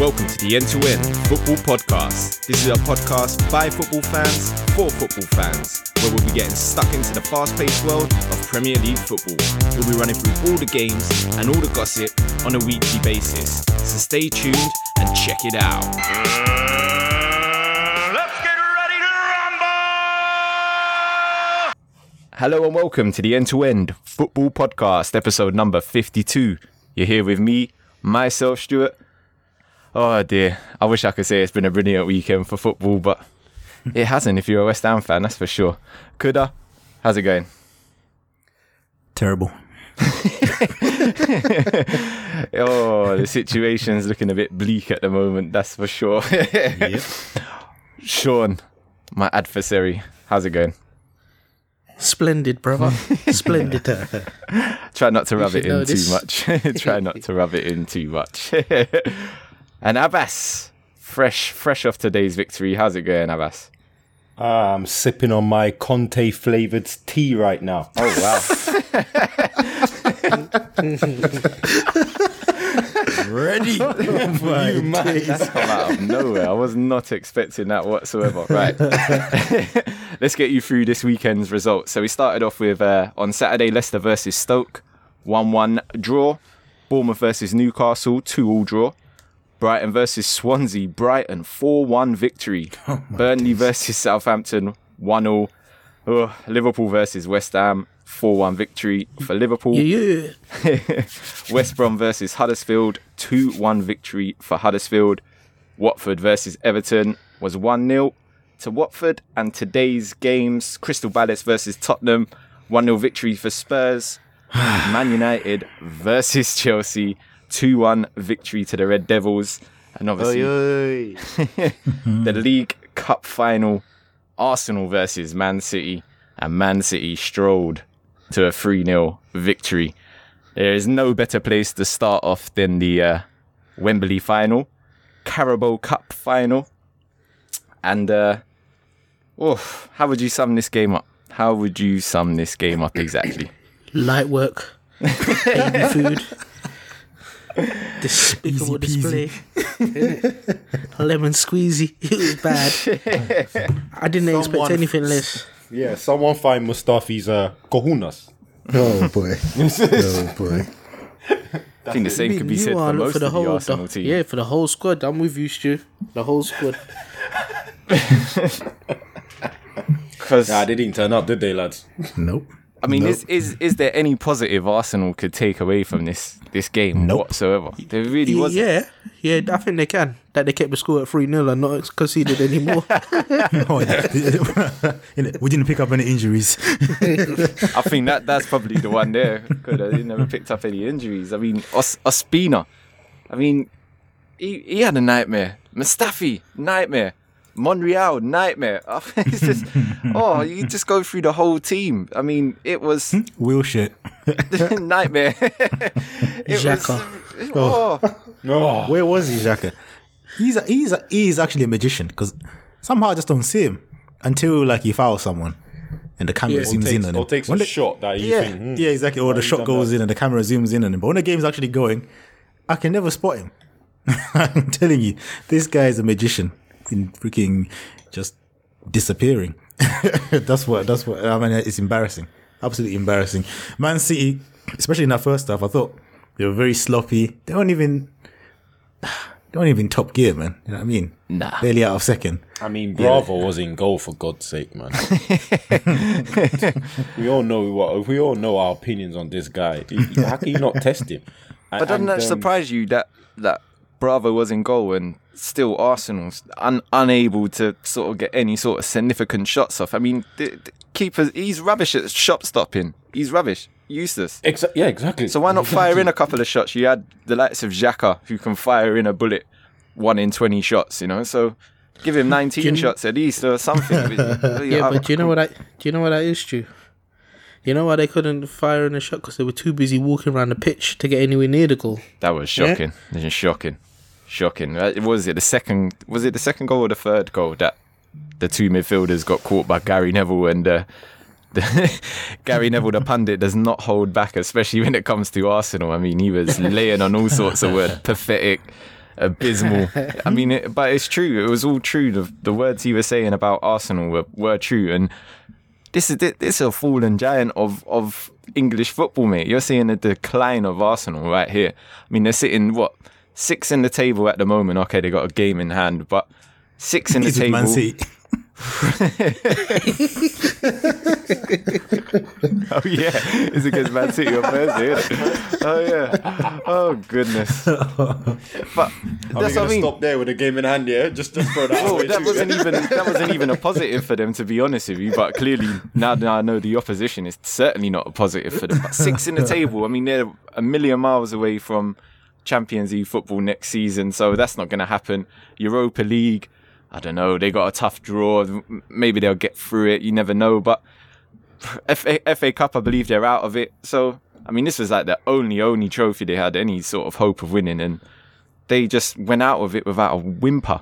welcome to the End to End Football Podcast. This is a podcast by football fans for football fans, where we'll be getting stuck into the fast paced world of Premier League football. We'll be running through all the games and all the gossip on a weekly basis. So stay tuned and check it out. Mm, let's get ready to rumble! Hello and welcome to the End to End Football Podcast, episode number 52. You're here with me, myself, Stuart. Oh dear, I wish I could say it's been a brilliant weekend for football, but it hasn't if you're a West Ham fan, that's for sure. Kuda, how's it going? Terrible. Oh, the situation's looking a bit bleak at the moment, that's for sure. Yep. Shawn, my adversary, how's it going? Splendid, brother. Splendid. Try not to rub it in too much. Try not to rub it in too much. And Abass, fresh, fresh off today's victory. How's it going, Abass? I'm sipping on my Conte flavoured tea right now. Oh wow! Ready? you man, that's come out of nowhere. I was not expecting that whatsoever. Right, let's get you through this weekend's results. So we started off with uh, on Saturday Leicester versus Stoke, one-one draw. Bournemouth versus Newcastle, two-all draw. Brighton versus Swansea, Brighton 4-1 victory. Oh Burnley versus Southampton, 1-0. Oh, Liverpool versus West Ham, 4-1 victory for Liverpool. yeah, yeah. West Brom versus Huddersfield, 2 1 victory for Huddersfield. Watford versus Everton was 1 0 to Watford. And today's games Crystal Palace versus Tottenham, 1 0 victory for Spurs. Man United versus Chelsea, 2 1 victory to the Red Devils. And obviously, the League Cup final Arsenal versus Man City. And Man City strolled to a 3 0 victory. There is no better place to start off than the uh, Wembley final, Carabao Cup final. And, uh, oh, how would you sum this game up? How would you sum this game up exactly? Light work. Baby food. Despicable Easy display. Lemon squeezy. It was bad. I didn't expect Someone- anything less. Yeah, someone find Mustafi's uh, cojones. Oh boy. oh boy. I think the same could be said for most of the whole, Arsenal team. Yeah, for the whole squad. I'm with you, Stu. The whole squad. Because, Nah, they didn't turn up, did they, lads? Nope. I mean, Nope. is, is is there any positive Arsenal could take away from this this game Nope. whatsoever? There really wasn't. yeah, yeah, I think they can. That they kept the score at 3 0 and not conceded anymore. Oh, yeah. Innit? we didn't pick up any injuries. I think that that's probably the one there. Could have never picked up any injuries. I mean, Os- Ospina. I mean, he, he had a nightmare. Mustafi, nightmare. Monreal, nightmare. it's just, oh, you just go through the whole team. I mean, it was Wheel shit. nightmare. it Xhaka. Was, oh, No. Where was he, Xhaka? He's a, he's a, he's actually a magician because somehow I just don't see him until like he fouls someone and the camera Yeah. zooms Takes, in on him. or takes When a the- shot that you yeah, think, hmm, yeah, exactly. Or the shot goes that? in and the camera zooms in on him. But when the game's actually going, I can never spot him. I'm telling you, this guy is a magician in freaking just disappearing. that's what. That's what. I mean, it's embarrassing. Absolutely embarrassing. Man City, especially in that first half, I thought they were very sloppy. They don't even. They don't even top gear, man. You know what I mean? Nah. Barely out of second. I mean, Bravo was in goal for God's sake, man. we all know what we all know our opinions on this guy. How can you not test him? but doesn't that um, surprise you that that Bravo was in goal and still Arsenal's un- unable to sort of get any sort of significant shots off? I mean, the, the keeper, he's rubbish at shot stopping. He's rubbish, useless. Exa- yeah, exactly. So why not fire in a couple of shots? You had the likes of Xhaka who can fire in a bullet, one in twenty shots. You know, so give him nineteen Can- shots at least or something. Yeah, uh, but do you know what I? Do you know what that is, Stu? You know why they couldn't fire in a shot because they were too busy walking around the pitch to get anywhere near the goal. That was shocking. It was shocking. Shocking. Uh, Was it the second? Was it the second goal or the third goal that the two midfielders got caught by Gary Neville and uh, Gary Neville, the pundit, does not hold back, especially when it comes to Arsenal. I mean, he was laying on all sorts of words, pathetic, abysmal. I mean, it, but it's true. It was all true. The, the words he was saying about Arsenal were, were true. And this is this is a fallen giant of of English football, mate. You're seeing a decline of Arsenal right here. I mean, they're sitting what six in the table at the moment. Okay, they got a game in hand, but six in the table. Man City. Oh yeah, it's against Man City on Thursday. Isn't it? Oh yeah. Oh goodness. But that's what I mean. stop there with a game in hand, yeah? Just, just throw that Well, away that wasn't even that wasn't even a positive for them, to be honest with you. But clearly, now that I know the opposition is certainly not a positive for them. But six in the table. I mean, they're a million miles away from Champions League football next season, so that's not going to happen. Europa League, I don't know. They got a tough draw. Maybe they'll get through it. You never know. But FA, FA Cup, I believe they're out of it. So I mean, this was like the only only trophy they had any sort of hope of winning, and they just went out of it without a whimper,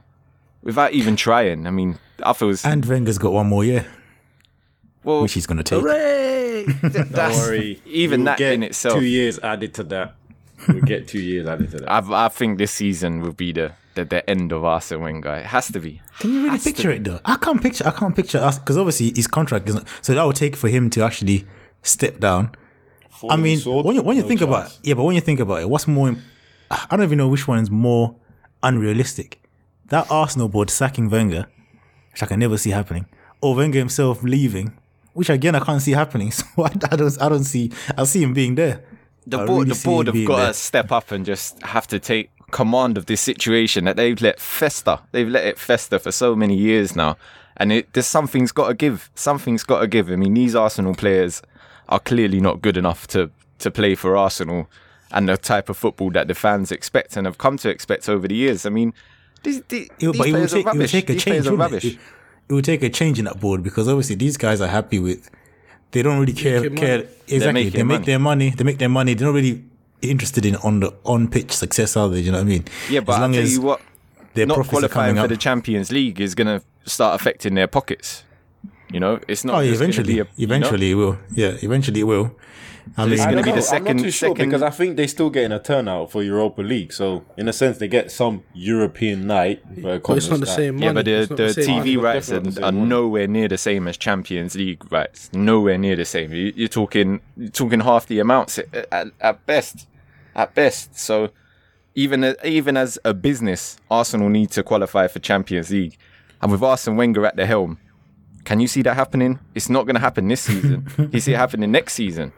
without even trying. I mean, I feel it's, And Wenger's got one more year, well, which he's going to take. Hooray! that's, Don't worry. even You'll that get in itself. Two years added to that. We'll get two years added to that. I, I think this season will be the, the, the end of Arsene Wenger. It has to be. Can you really Has picture it though? I can't picture. I can't picture us because obviously his contract isn't. So that would take for him to actually step down. I mean, sword, when you when you no think about chance. yeah, but when you think about it, what's more? I don't even know which one is more unrealistic. That Arsenal board sacking Wenger, which I can never see happening, or Wenger himself leaving, which again I can't see happening. So I, I don't I don't see I see him being there. The I board, really the board have got there. to step up and just have to take command of this situation that they've let fester. They've let it fester for so many years now, and it, there's something's got to give. Something's got to give. I mean, these Arsenal players are clearly not good enough to to play for Arsenal and the type of football that the fans expect and have come to expect over the years. I mean, these, these, It, these but it will players are take, it will take a These players change. are wouldn't rubbish. It? It, it will take a change in that board because obviously these guys are happy with. They don't really care. Care exactly. They make money. their money. They make their money. They're not really interested in on the on pitch success, are they? You know what I mean? Yeah, but as I'll long as you what, their not qualifying for up. the Champions League is going to start affecting their pockets. You know, it's not. oh, yeah, just gonna eventually, a, you know? eventually it will. Yeah, eventually it will. I mean, it's gonna be the know. second- I'm not too sure second- because I think they're still getting a turnout for Europa League. So in a sense, they get some European night. But it's not the same money. Yeah, but the, It's not the same money. TV rights are, the are nowhere near the same as Champions League rights. Nowhere near the same. You, you're talking you're talking half the amounts at, at, at best, at best. So even even as a business, Arsenal need to qualify for Champions League, and with Arsene Wenger at the helm, can you see that happening? It's not going to happen this season. you see it happening next season.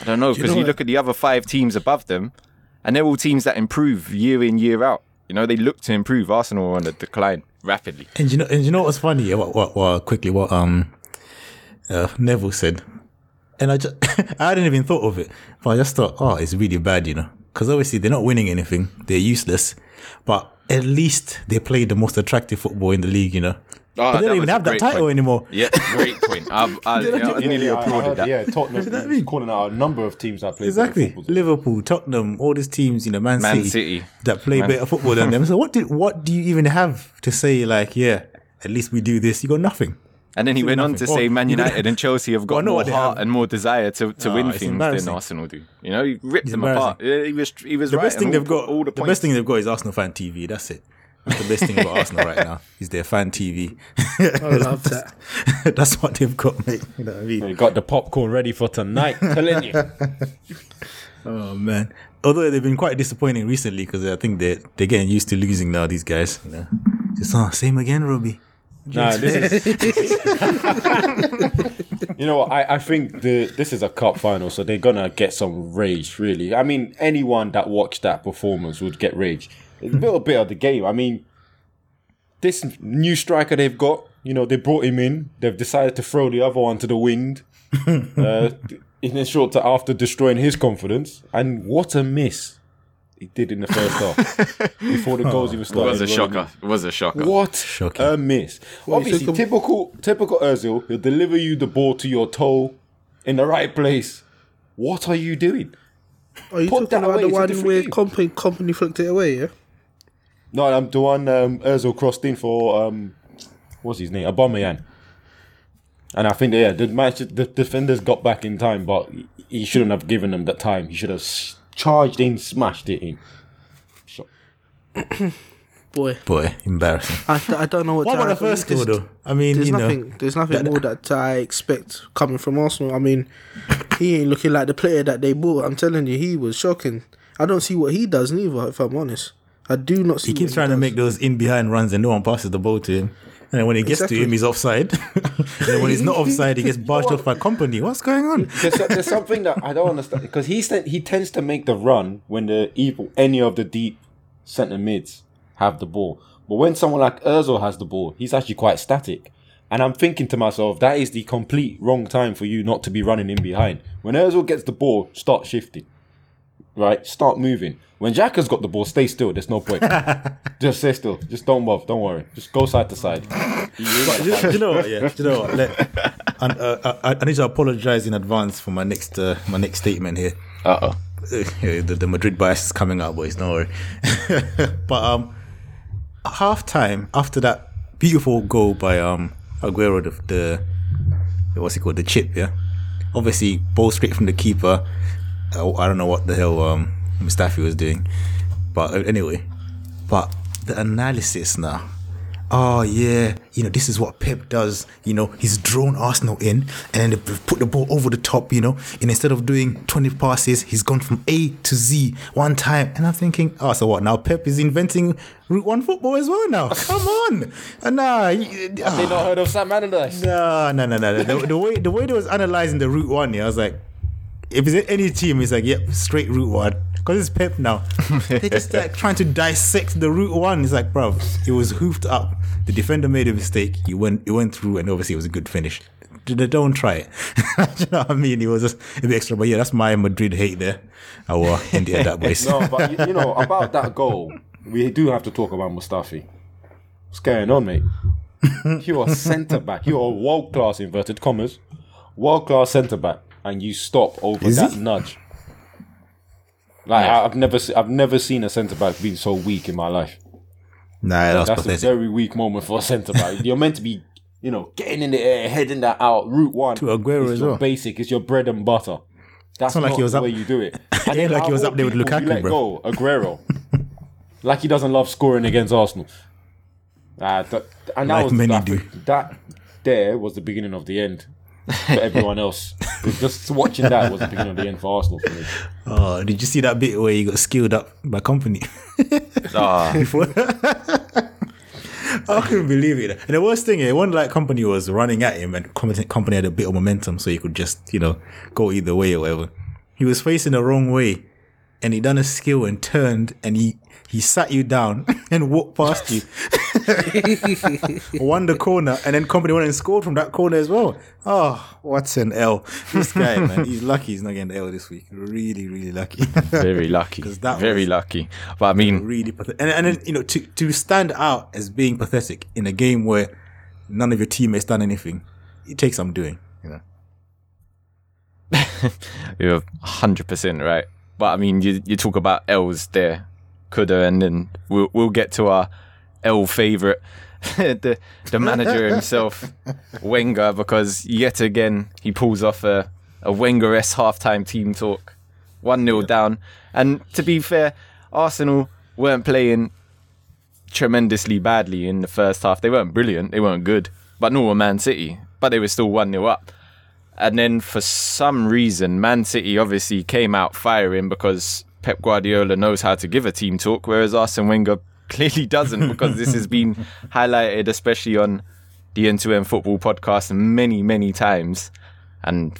I don't know you because you, know what? look at the other five teams above them, and they're all teams that improve year in year out. You know they look to improve. Arsenal are on the decline rapidly. and you know, and you know what's funny? What, what, what? Quickly, what um, uh, Neville said, and I just, I hadn't even thought of it, but I just thought, oh, it's really bad, you know, because obviously they're not winning anything. They're useless, but at least they play the most attractive football in the league, you know. Oh, but they that don't even have that title point. anymore. Yeah, great point. I, I, I nearly Yeah, I applauded heard- that. Yeah, Tottenham is calling out a number of teams that play better Exactly. football than- Liverpool, Tottenham, all these teams, you know, Man, Man City, City. that play Man- better football than them. So what did what do you even have to say like, yeah, at least we do this? You got nothing. And then he went on to nothing. say Man United and Chelsea have got Well, more heart and more desire to, to win things than embarrassing. Arsenal do. You know, he ripped them apart. He was he was The right. best thing they've got, all the, the, best thing they've got is Arsenal fan TV. That's it. That's the best thing about Arsenal right now is their fan TV. I love that. That's what they've got, mate. You know what I mean? They got the popcorn ready for tonight. telling you. Oh man. Although they've been quite disappointing recently because I think they're they're getting used to losing now. These guys, you know, just oh, same again, Robbie. Nah, this is. you know what? I, I think the this is a cup final, so they're gonna get some rage. Really, I mean, anyone that watched that performance would get rage. It's a little bit of the game. I mean, this new striker they've got, you know, they brought him in. They've decided to throw the other one to the wind. uh, in a short time after destroying his confidence, and what a miss he did in the first half before the goals even started. it started. was a shocker. It was a shocker. What Shocking. a miss! Well, Obviously, took a- typical typical Özil. He'll deliver you the ball to your toe in the right place. What are you doing? Are you Put talking about away, the it's a one where Kompany Kompany flicked it away? Yeah. No, I'm the one um, Özil crossed in for um, what's his name, Aubameyang. And I think yeah, the match the defenders got back in time, but he- he shouldn't have given them that time. He should have charged in, smashed it in. Boy, Boy, embarrassing. I, I don't know what. What to about the first goal, though? I mean, There's you know, nothing. There's nothing more that I expect coming from Arsenal. I mean, he ain't looking like the player that they bought. I'm telling you, he was shocking. I don't see what he does neither. If I'm honest, I do not see. he keeps what trying to does. make those in behind runs and no one passes the ball to him. And then when he gets Exactly. to him, he's offside. and then when he's not offside, he gets barged off by Kompany. What's going on? There's, there's something that I don't understand because he he tends to make the run when the evil any of the deep centre mids have the ball, but when someone like Özil has the ball, he's actually quite static. And I'm thinking to myself, that is the complete wrong time for you not to be running in behind. When Özil gets the ball, start shifting, right? Start moving. When Jack has got the ball, stay still. There's no point. Just stay still. Just don't move. Don't worry. Just go side to side. do, you, do you know what? Yeah, do you know what? Let, and, uh, I, I need to apologize in advance for my next uh, my next statement here. Uh oh. Uh, the, the Madrid bias is coming out, boys. No worry. but um, half time after that beautiful goal by um Aguero, the, the what's it called, the chip, yeah. Obviously, ball straight from the keeper. Uh, I don't know what the hell um Mustafi was doing, but uh, anyway. But the analysis now. Oh yeah, you know this is what Pep does. You know he's drawn Arsenal in, and then they put the ball over the top. You know, and instead of doing twenty passes, he's gone from A to Z one time. And I'm thinking, oh, so what? Now Pep is inventing Route One football as well. Now, come on, and nah, y- They ah, not heard of Sam Allardyce. no, no, no, no. The, the way the way they was analyzing the Route One, yeah, I was like, if it's any team, it's like, yep, straight Route One. Because it's Pep now. They're just like trying to dissect the Route One. It's like, bro, it was hoofed up. The defender made a mistake. He went, it went through, and obviously it was a good finish. D- d- Don't try it. you know what I mean? It was just a bit extra. But yeah, that's my Madrid hate there. I will end it at that way. No, but you, you know about that goal, we do have to talk about Mustafi. What's going on, mate? You're a centre back. You're a world class inverted commas, world class centre back, and you stop over Is that he? nudge. Like I- I've never, se- I've never seen a centre back being so weak in my life. Nah, that was That's a very weak moment for a centre back. You're meant to be, you know, getting in the air, heading that out. Route one To Aguero is as your well. basic. It's your bread and butter. That's not not like he was the up- way you do it. And ain't then like he was up there with all people, Lukaku, you let bro. go Aguero, like he doesn't love scoring against Arsenal. Uh, that, and that Like was many that, do. That there was the beginning of the end for everyone else. Just watching that was the beginning of the end for Arsenal for me. Oh, did you see that bit where he got skilled up by Kompany? Ah, I couldn't believe it. And the worst thing, it wasn't like Kompany was running at him and Kompany, Kompany had a bit of momentum so he could just, you know, go either way or whatever. He was facing the wrong way and he done a skill and turned and he, he sat you down and walked past you. Won the corner and then Kompany went and scored from that corner as well. Ah, oh, what's an L? This guy, man, he's lucky he's not getting the L this week. Really, really lucky. very lucky. that Very lucky. But I mean, really pathetic. And, and then, you know, to, to stand out as being pathetic in a game where none of your teammates done anything, it takes some doing, you know. You're 100% right. But I mean, you, you talk about L's there, coulda, and then we'll, we'll get to our L favourite, the, the manager himself, Wenger, because yet again, he pulls off a, a Wenger S halftime team talk. 1 0 down. And to be fair, Arsenal weren't playing tremendously badly in the first half. They weren't brilliant, they weren't good, but nor were Man City. But they were still 1 0 up. And then for some reason, Man City obviously came out firing because Pep Guardiola knows how to give a team talk, whereas Arsene Wenger clearly doesn't because this has been highlighted, especially on the End to End Football podcast, many, many times. And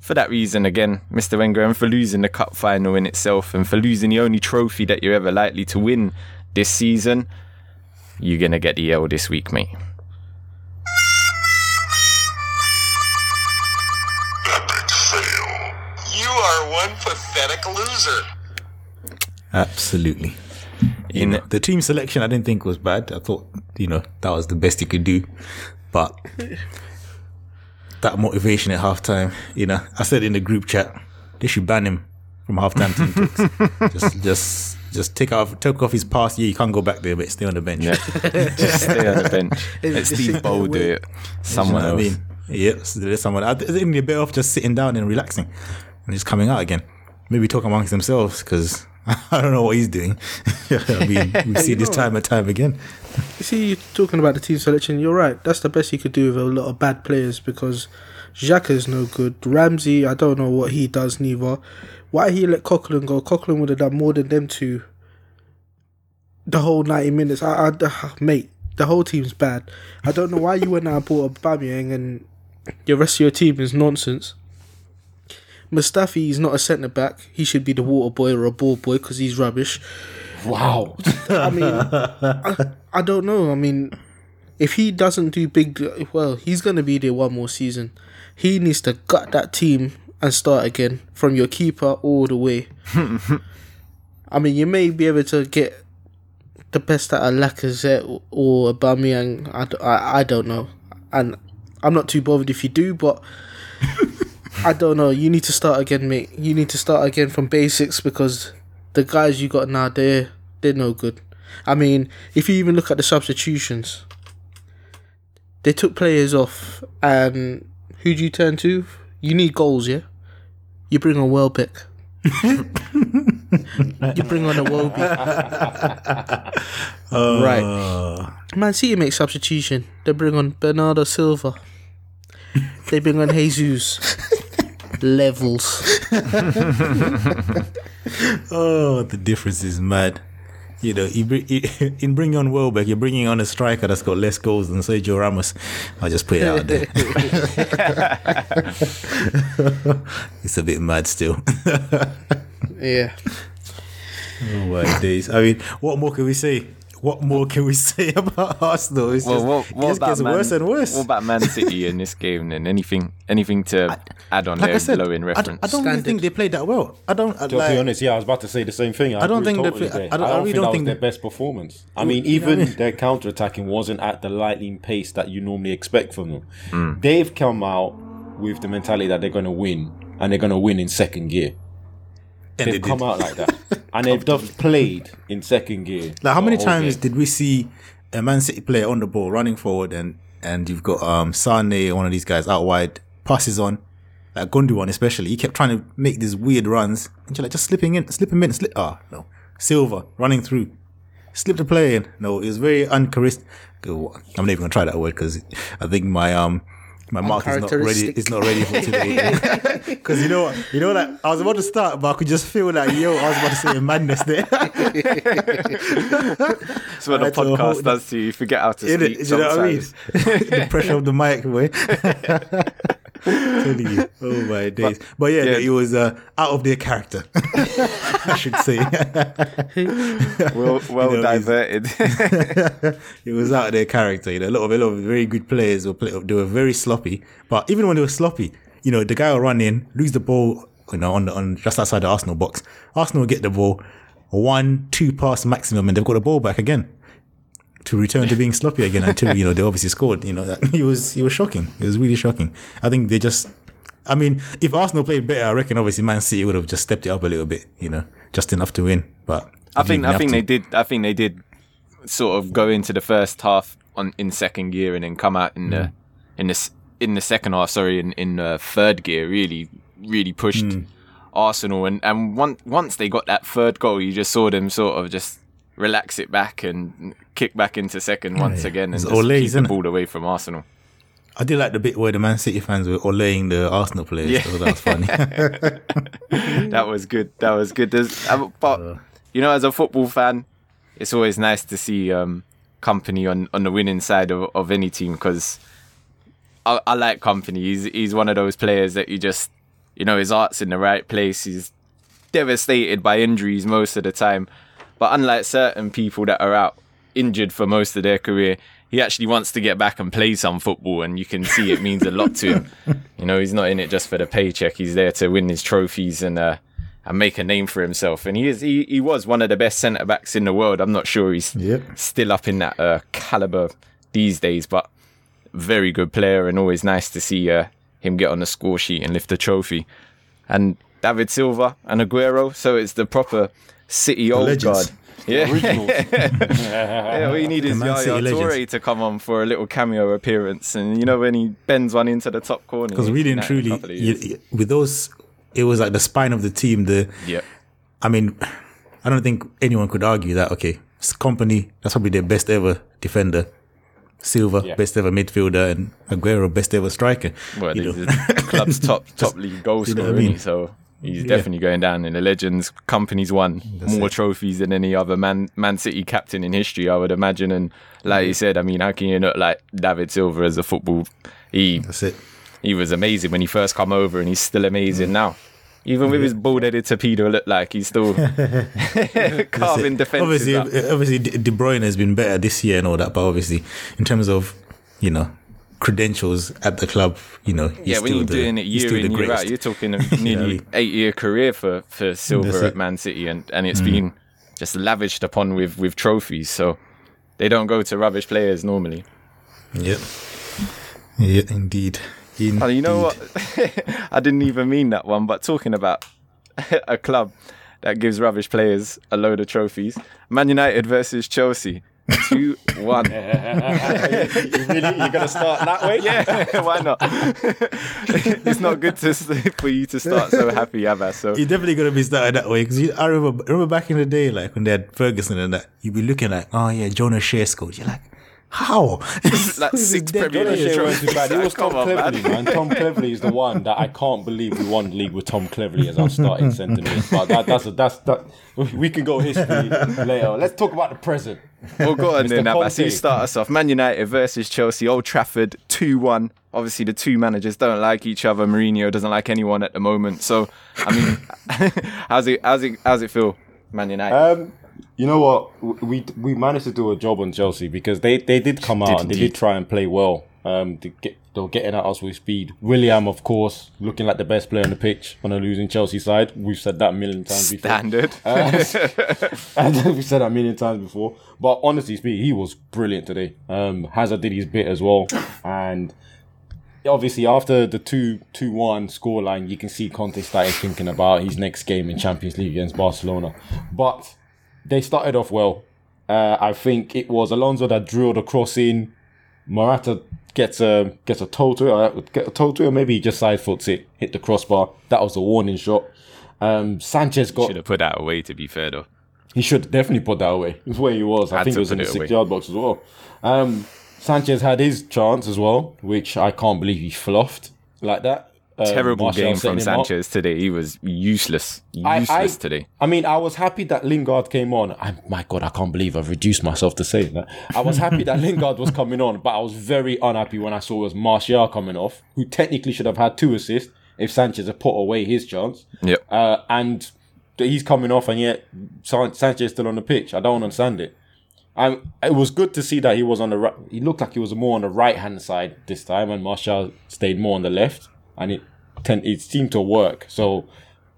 for that reason, again, Mr. Wenger, and for losing the cup final in itself, and for losing the only trophy that you're ever likely to win this season, you're going to get the L this week, mate. Epic fail. You are one pathetic loser. Absolutely. You In know, the team selection I didn't think was bad. I thought, you know, that was the best he could do. But that motivation at halftime, you know, I said in the group chat, they should ban him from halftime team talks. just just just take off take off his pass. Yeah, you can't go back there, but stay on the bench. Yeah. Just stay on the bench. Let Just Steve sit Bould there do it. Someone You know else. I mean? Yep, there's someone. I think they're better off just sitting down and relaxing and just coming out again. Maybe talk amongst themselves because I don't know what he's doing. I mean, we see this time and time again. You see, you're talking about the team selection. You're right. That's the best you could do with a lot of bad players because Xhaka is no good. Ramsey, I don't know what he does neither. Why he let Coquelin go? Coquelin would have done more than them two. The whole ninety minutes, I, I, mate, the whole team's bad. I don't know why you went out and bought a Aubameyang and the rest of your team is nonsense. Mustafi is not a centre back. He should be the water boy or a ball boy because he's rubbish. Wow. I mean, I, I don't know. I mean, if he doesn't do big, well, he's gonna be there one more season. He needs to gut that team and start again from your keeper all the way. I mean, you may be able to get the best out of Lacazette or Aubameyang. I don't know, and I'm not too bothered if you do, but. I don't know. You need to start again, mate. You need to start again from basics because the guys you got now, they're they're no good. I mean, if you even look at the substitutions, they took players off, and who do you turn to? You need goals, yeah. You bring on Welbeck. you bring on Iwobi. right. Uh. Man City make substitution. They bring on Bernardo Silva. They bring on Jesus. Levels. Oh, the difference is mad. You know, you bring, you, in bringing on Welbeck, you're bringing on a striker that's got less goals than Sergio Ramos. I just put it out there. it's a bit mad still. Yeah. oh my days! I mean, what more can we say? What more can we say about Arsenal? It's Well, just, what, it what just gets Man, worse and worse. What about Man City in this game? Then anything, anything to add on like their I said, glowing I, reference? I don't really think they played that well. I don't. I, To like, be honest, yeah, I was about to say the same thing. I, I don't agree think they totally play- there. I don't- I really think don't that think was their best performance. I mean, You know I even mean? their counter attacking wasn't at the lightning pace that you normally expect from them. Mm. They've come out with the mentality that they're going to win, and they're going to win in second gear. And They've they come did. out like that, and they've just played in second gear. Like how many times game. did we see a Man City player on the ball running forward and and you've got um Sane, one of these guys out wide, passes on, like Gundogan especially. He kept trying to make these weird runs and you're like just slipping in, slip him in, slip. Ah, no, Silva running through, slip the play in. No, it was very uncharismatic. I'm not even gonna try that word because I think my um. My mark is not ready. Uncharacteristic. It's not ready for today. Because you know what? You know like I was about to start, but I could just feel like yo, I was about to say a madness there. That's what I the had to podcast does to you. You forget how to In speak it, you know what I mean? sometimes. the pressure of the mic, boy. Telling you. Oh my days. But, yeah, yeah. it was uh, out of their character. I should say. well, well You know, diverted. it was out of their character. You know, a lot of a lot of very good players were play, they were very sloppy. But even when they were sloppy, you know, the guy will run in, lose the ball, you know, on the on just outside the Arsenal box. Arsenal will get the ball, one, two pass maximum, and they've got the ball back again. To return to being sloppy again until you know they obviously scored. You know that he was he was shocking. It was really shocking. I think they just. I mean, if Arsenal played better, I reckon obviously Man City would have just stepped it up a little bit. You know, just enough to win. But I think I think have they did. I think they did sort of go into the first half on in second gear and then come out in the in the in the second half. Sorry, in in uh, third gear. Really, really pushed Arsenal and and once once they got that third goal, you just saw them sort of just relax it back and kick back into second once yeah. again and Ole's, keep the it? ball away from Arsenal. I did like the bit where the Man City fans were olaying the Arsenal players. Yeah. So that was funny. that was good. That was good. There's, uh, but you know, as a football fan, it's always nice to see um, Kompany on, on the winning side of, of any team because I, I like Kompany. He's he's one of those players that you just you know his heart's in the right place. He's devastated by injuries most of the time, but unlike certain people that are out injured for most of their career. He actually wants to get back and play some football, and you can see it means a lot to him. You know, he's not in it just for the paycheck. He's there to win his trophies and uh, and make a name for himself. And he is he, he was one of the best centre backs in the world. I'm not sure he's Yep. still up in that uh, caliber these days, but very good player and always nice to see uh, him get on the score sheet and lift the trophy. And David Silva and Aguero, so it's the proper City old legends. guard. Yeah. Yeah, all you need is Man Yaya. Toure to come on for a little cameo appearance, and you know when he bends one into the top corner. Because he's really and in that in a truly, you, you- with those, it was like the spine of the team. The yeah, I mean, I don't think anyone could argue that. Okay, it's Kompany that's probably their best ever defender. Silva, Yeah. best ever midfielder, and Aguero, best ever striker. Well, You know? the club's top top league goal you know I mean? so he's definitely going down in the legends. Kompany's won more it. trophies than any other Man Man City captain in history, I would imagine. And like you said, I mean, how can you not like David Silva as a football? He That's it. he was amazing when he first come over, and he's still amazing mm. now. Even with his bald-headed torpedo, look like he's still carving defenses. Obviously, up. obviously, De Bruyne has been better this year and all that, but obviously, in terms of you know credentials at the club, you know, he's Yeah, when still you're the- doing it year in year out, you're talking a nearly eight year career for for Silva. Mm. at Man City, and and it's been just lavished upon with with trophies. So they don't go to rubbish players normally. Yep. Yeah, indeed. indeed. Oh, you know what? I didn't even mean that one, but talking about a club that gives rubbish players a load of trophies, Man United versus Chelsea. Two one. you really, you're gonna start that way? Yeah, why not? it's not good to for you to start so happy, Abba. So You're definitely gonna be started that way because I remember remember back in the day, like when they had Ferguson and that, you'd be looking like, oh yeah, John O'Shea scored. You're like, how? like six Dead Premier League Shea players. weren't too bad. It was Tom Come on, man. Cleverley, man. Tom Cleverley is the one that I can't believe we won the league with Tom Cleverley as our starting centre mid. But that, that's a, that's that. We can go history later. Let's talk about the present. Well, go on Mr. then, Abass. You start us off. Man United versus Chelsea, Old Trafford, 2 1. Obviously, the two managers don't like each other. Mourinho doesn't like anyone at the moment. So, I mean, how's it, how's it, how's it feel, Man United? Um, you know what? We we managed to do a job on Chelsea because they, they did come out and they did try and play well. Um, they, get, they were getting at us with speed. Willian, of course, looking like the best player on the pitch on a losing Chelsea side. We've said that a million times before. Standard. And we've said that a million times before. But honestly speaking, he was brilliant today. Um, Hazard did his bit as well. And obviously, after the 2 2 1 scoreline, you can see Conte started thinking about his next game in Champions League against Barcelona. But they started off well. Uh, I think it was Alonso that drilled a cross in. Morata gets a gets a toe to it, or get a toe to it, or maybe he just side foots it, hit the crossbar. That was a warning shot. Um, Sanchez got Should have put that away, to be fair, though. he should definitely put that away. It's where he was. I Had think it was in the six away. yard box as well. Um, Sanchez had his chance as well, which I can't believe he fluffed like that. Terrible Martial game from him up. Sanchez today. He was useless. I- Useless I- today. I mean, I was happy that Lingard came on. I, my God, I can't believe I've reduced myself to saying that. I was happy that Lingard was coming on, but I was very unhappy when I saw it was Martial coming off, who technically should have had two assists if Sanchez had put away his chance. Yep. Uh, and he's coming off, and yet San- Sanchez is still on the pitch. I don't understand it. I, it was good to see that he was on the right. He looked like he was more on the right hand side this time, and Martial stayed more on the left, and it ten, it seemed to work. So,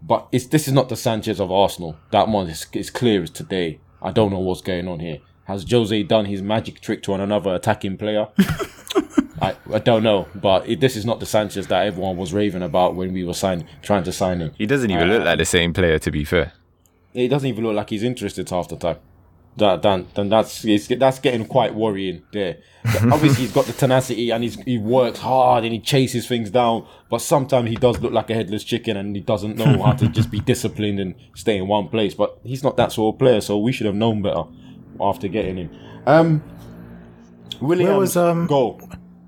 but it's this is not the Sanchez of Arsenal. That one is, is clear as today. I don't know what's going on here. Has Jose done his magic trick to another attacking player? I, I don't know, but it, this is not the Sanchez that everyone was raving about when we were sign, trying to sign him. He doesn't even look like the same player, to be fair. He doesn't even look like he's interested half the time. That then, then that's it's, that's getting quite worrying. There, obviously he's got the tenacity and he's, he works hard and he chases things down, but sometimes he does look like a headless chicken and he doesn't know how to just be disciplined and stay in one place. But he's not that sort of player, so we should have known better after getting him. Um, Willian's, was, um, goal.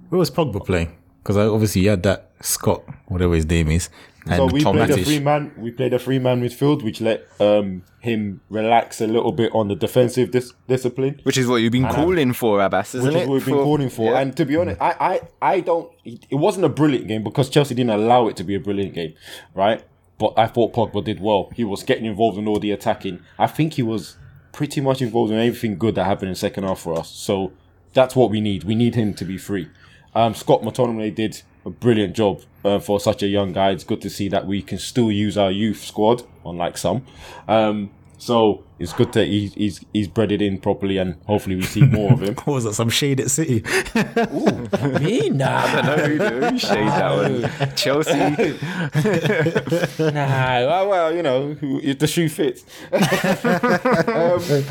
Where was Pogba playing? Because obviously you had that Scott, whatever his name is, and So we Tom played a three man. We played a three man midfield, which let um, him relax a little bit on the defensive dis- discipline. Which is what you've been calling for, Abass, isn't it? which it? is what we've been For- calling for. Yeah. And to be honest, I, I, I don't. It wasn't a brilliant game because Chelsea didn't allow it to be a brilliant game, right? But I thought Pogba did well. He was getting involved in all the attacking. I think he was pretty much involved in everything good that happened in second half for us. So that's what we need. We need him to be free. Um, Scott McTominay did a brilliant job uh, for such a young guy. It's good to see that we can still use our youth squad, unlike some. Um, so it's good that he, he's he's bred it in properly, and hopefully we see more of him. What was that? Some shade at City. Me nah, No, who, who shade that one? Chelsea. nah. Well, well, you know, if the shoe fits. um,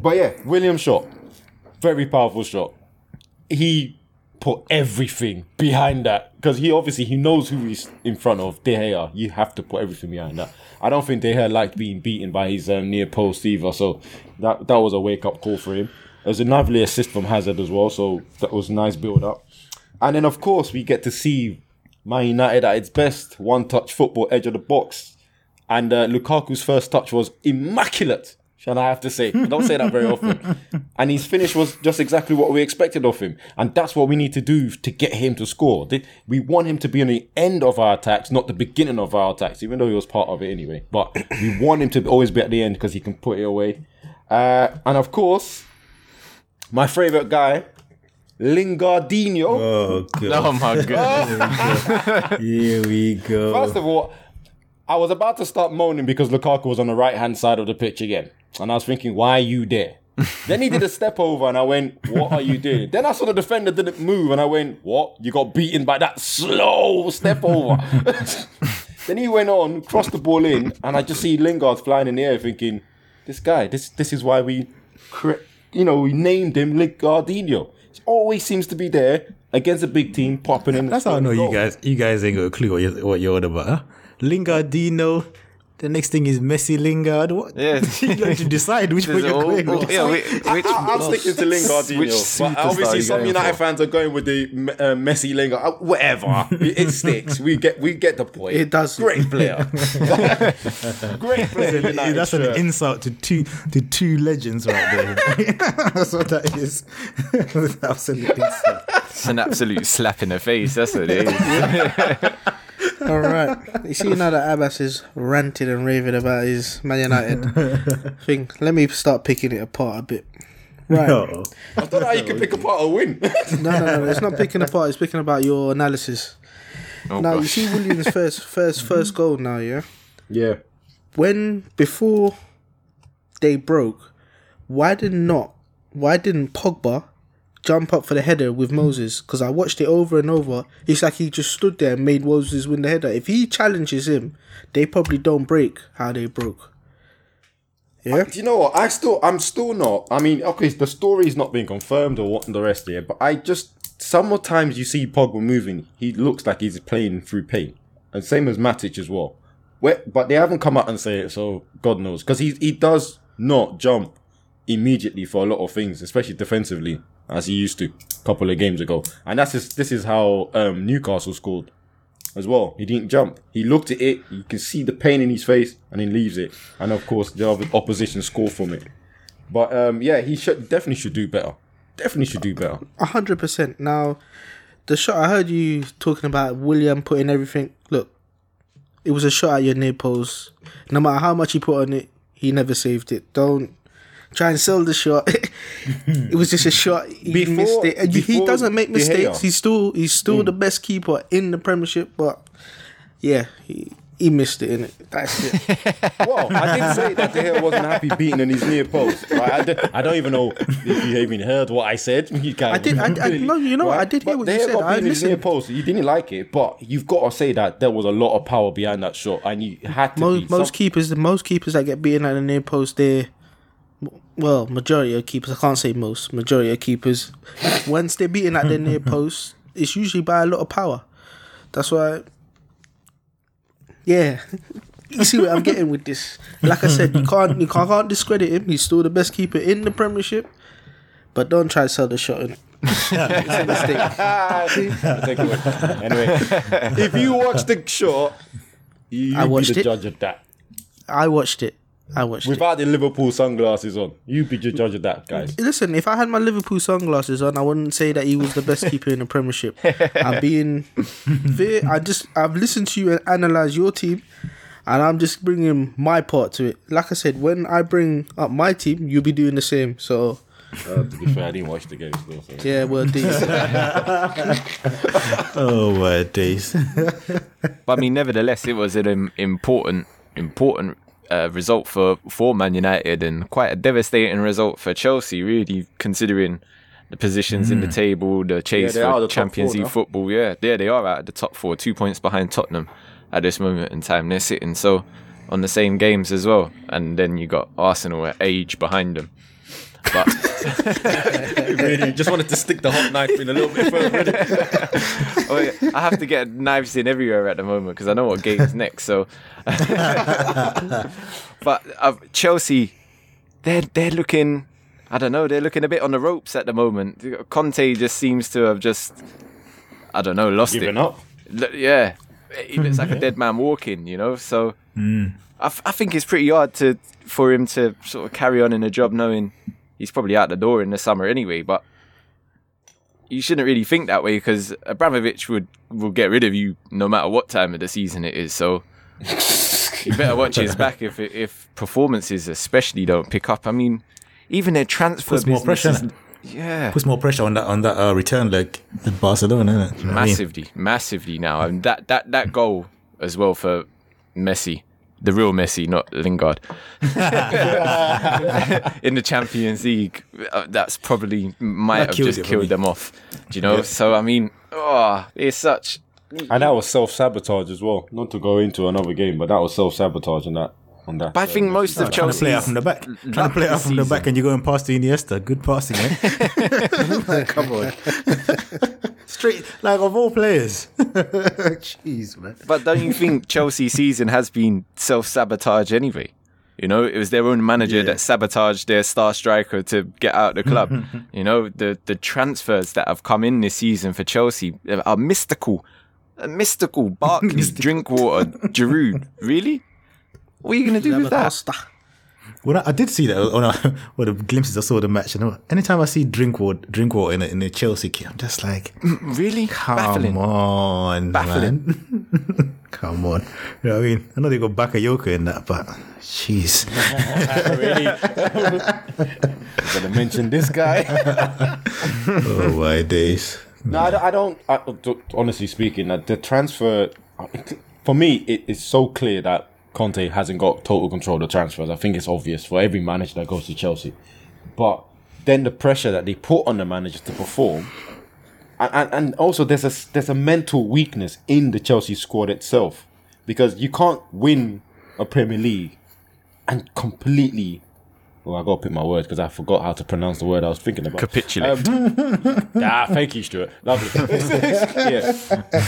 but yeah, Willian shot, very powerful shot. He put everything behind that because he obviously he knows who he's in front of. De Gea, you have to put everything behind that. I don't think De Gea liked being beaten by his um, near post either, so that that was a wake up call for him. There's a lovely assist from Hazard as well, so that was nice build up. And then of course we get to see Man United at its best, one touch football, edge of the box, and uh, Lukaku's first touch was immaculate. Shall I have to say? I don't say that very often. And his finish was just exactly what we expected of him. And that's what we need to do to get him to score. We want him to be on the end of our attacks, not the beginning of our attacks, even though he was part of it anyway. But we want him to always be at the end because he can put it away. Uh, and of course, my favorite guy, Lingardinho. Oh god. Oh my god. Here we go. First of all, I was about to start moaning because Lukaku was on the right hand side of the pitch again. And I was thinking, why are you there? then he did a step over and I went, what are you doing? Then I saw the defender didn't move and I went, what? You got beaten by that slow step over. then he went on, crossed the ball in, and I just see Lingard flying in the air thinking, this guy, this this is why we, cre- you know, we named him Lingardinho. He always seems to be there against a big team, popping in. That's how I know you guys. You guys ain't got a clue what you're, what you're on about. Huh? Lingardinho. The next thing is Messi Lingard. What? Yeah. you got to decide which way you're all- going. all- with. yeah, which, which, I, am sticking to Lingardinho. Which but obviously, some United for? fans are going with the uh, Messi Lingard. Uh, whatever, it, it sticks. We get we get the point. It does. Great player. Great player. United That's an insult to two to two legends right there. That's what that is. Absolute insult. it's an absolute slap in the face. That's what it is. All right. You see now that Abass is ranting and raving about his Man United thing. Let me start picking it apart a bit. Right. No, No. I don't know how you can pick apart a win. no, no, no. It's not picking apart. It's picking about your analysis. Oh, now you see Willian's first, first, first goal. Now, yeah. yeah. When before they broke, why did not? Why didn't Pogba jump up for the header with Moses? Because I watched it over and over. It's like he just stood there and made Moses win the header. If he challenges him, they probably don't break how they broke. Yeah. Do you know what? I still, I'm still not. I mean, okay, the story's not being confirmed or what the rest here, but I just some more times you see Pogba moving, he looks like he's playing through pain, and same as Matic as well. Where, but they haven't come out and say it, so God knows, because he he does not jump immediately for a lot of things, especially defensively, as he used to a couple of games ago. And that's just, this is how um, Newcastle scored as well. He didn't jump. He looked at it. You can see the pain in his face, and he leaves it. And of course, the opposition score from it. But um, yeah, he should definitely should do better. Definitely should do better. Hundred percent. Now, the shot I heard you talking about Willian putting everything. Look, it was a shot at your near post. No matter how much he put on it, he never saved it. Don't try and sell the shot. it was just a shot. He Before- missed it. And he doesn't make mistakes. He's still he's still hmm. the best keeper in the Premiership. But yeah, he, he missed it in it. That's it. Well, I did say that De Gea wasn't happy beating in his near post. Right? I, don't, I don't even know if you even heard what I said. You guys I did- I- I- really- no, you know what? I did hear But what De you Gea said. got I beaten in his near listened. post. You didn't like it, but you've got to say that there was a lot of power behind that shot, and you had to. most be most some- keepers, the most keepers that get beaten at the near post, they well, majority of keepers. I can't say most. Majority of keepers, once they're beaten at their near post, it's usually by a lot of power. That's why. Yeah, you see what I'm getting with this. Like I said, you can't you can't, can't discredit him. He's still the best keeper in the Premiership, but don't try to sell the shot in it. it's a mistake. Anyway, if you watch the shot, you I be the it. judge of that. I watched it. I watched it. Without the Liverpool sunglasses on, you be the judge of that, guys. Listen, if I had my Liverpool sunglasses on, I wouldn't say that he was the best keeper in the Premiership. I'm being fair. I just I've listened to you and analyze your team, and I'm just bringing my part to it. Like I said, when I bring up my team, you'll be doing the same. So Uh, to be fair, I didn't watch the game still. So. yeah, well, these, Oh my days. But I mean, nevertheless, it was an important, important uh, result for for Man United and quite a devastating result for Chelsea. Really, considering the positions in the table, the chase are for the Champions League football. Yeah, yeah, they are at the top four, two points behind Tottenham at this moment in time. They're sitting so on the same games as well, and then you got Arsenal at age behind them. But really, just wanted to stick the hot knife in a little bit further. innit? Yeah, I have to get knives in everywhere at the moment because I know what game's next. So, but uh, Chelsea, they're they're looking. I don't know. They're looking a bit on the ropes at the moment. Conte just seems to have just, I don't know, lost Giving it. up. Look- yeah, he looks like a dead man walking. You know, so I, f- I think it's pretty hard to for him to sort of carry on in a job knowing he's probably out the door in the summer anyway. But you shouldn't really think that way because Abramovich would will get rid of you no matter what time of the season it is. So you better watch his back if if performances especially don't pick up. I mean, even their transfer Puts more pressure, is- yeah, Puts more pressure on that on that uh, return leg at Barcelona, isn't it? You know what I mean? massively, massively now. And that that that goal as well for Messi. The real Messi, not Lingard. In the Champions League, uh, that's probably might That have killed just it killed me. them off. Do you know? So I mean, oh, it's such And that was self sabotage as well. Not to go into another game, but that was self sabotage on that. On that. But I think most of mm, mm. Trying to play out from the back. Trying to play out this from the back and you're going past to Iniesta. Good passing, man. Eh? Come on. Straight, like of all players. Jeez, man. But don't you think Chelsea's season has been self sabotage anyway? You know, it was their own manager that sabotaged their star striker to get out of the club. you know, the the transfers that have come in this season for Chelsea are mystical. Mystical. Barkley, Drinkwater, Giroud. Really? What are you going to do with that? Costa. When I, I did see that on a, one of the glimpses I saw the match, and anytime I see Drinkwater, Drinkwater in a, in a Chelsea kit, I'm just like, mm, mm, Really? come Baffling. on, Baffling. man. come on. You know what I mean? I know they got Bakayoko in that, but jeez. really? Gonna mention this guy. oh my days. No, I don't. I don't I, d- honestly speaking, the transfer for me, it is so clear that Conte hasn't got total control of the transfers. I think it's obvious for every manager that goes to Chelsea. But then the pressure that they put on the manager to perform, and, and, also there's a there's a mental weakness in the Chelsea squad itself because you can't win a Premier League and completely. Well, I gotta pick my words because I forgot how to pronounce the word I was thinking about. Capitulate. Um, ah, thank you, Stuart. Lovely. yeah.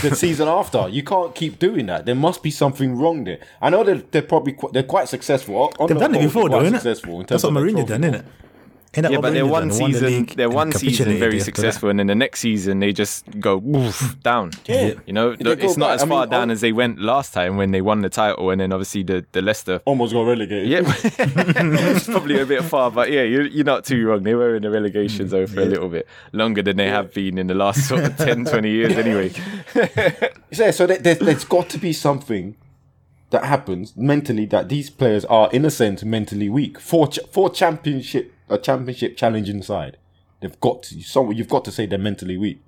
The season after, you can't keep doing that. There must be something wrong there. I know they're, they're probably qu- they're quite successful. On They've the done it whole, before, they're though? Successful in That's what Mourinho done, pool. innit? Ain't that Yeah, but their Mourinho one done? Won the season, league their one season very after that. successful, and then the next season they just go woof, down. Yeah. you know, They it's not back. as I mean, far down on- as they went last time when they won the title, and then obviously the the Leicester. Almost got relegated. Yeah, it's probably a bit far, but yeah, you're, you're not too wrong. They were in the relegation zone for a little bit longer than they have been in the last sort of 10, 20 years anyway. Yeah, so there, there, there's got to be something that happens mentally that these players are, in a sense, mentally weak for ch- for championship a championship challenging side. They've got to some. You've got to say they're mentally weak,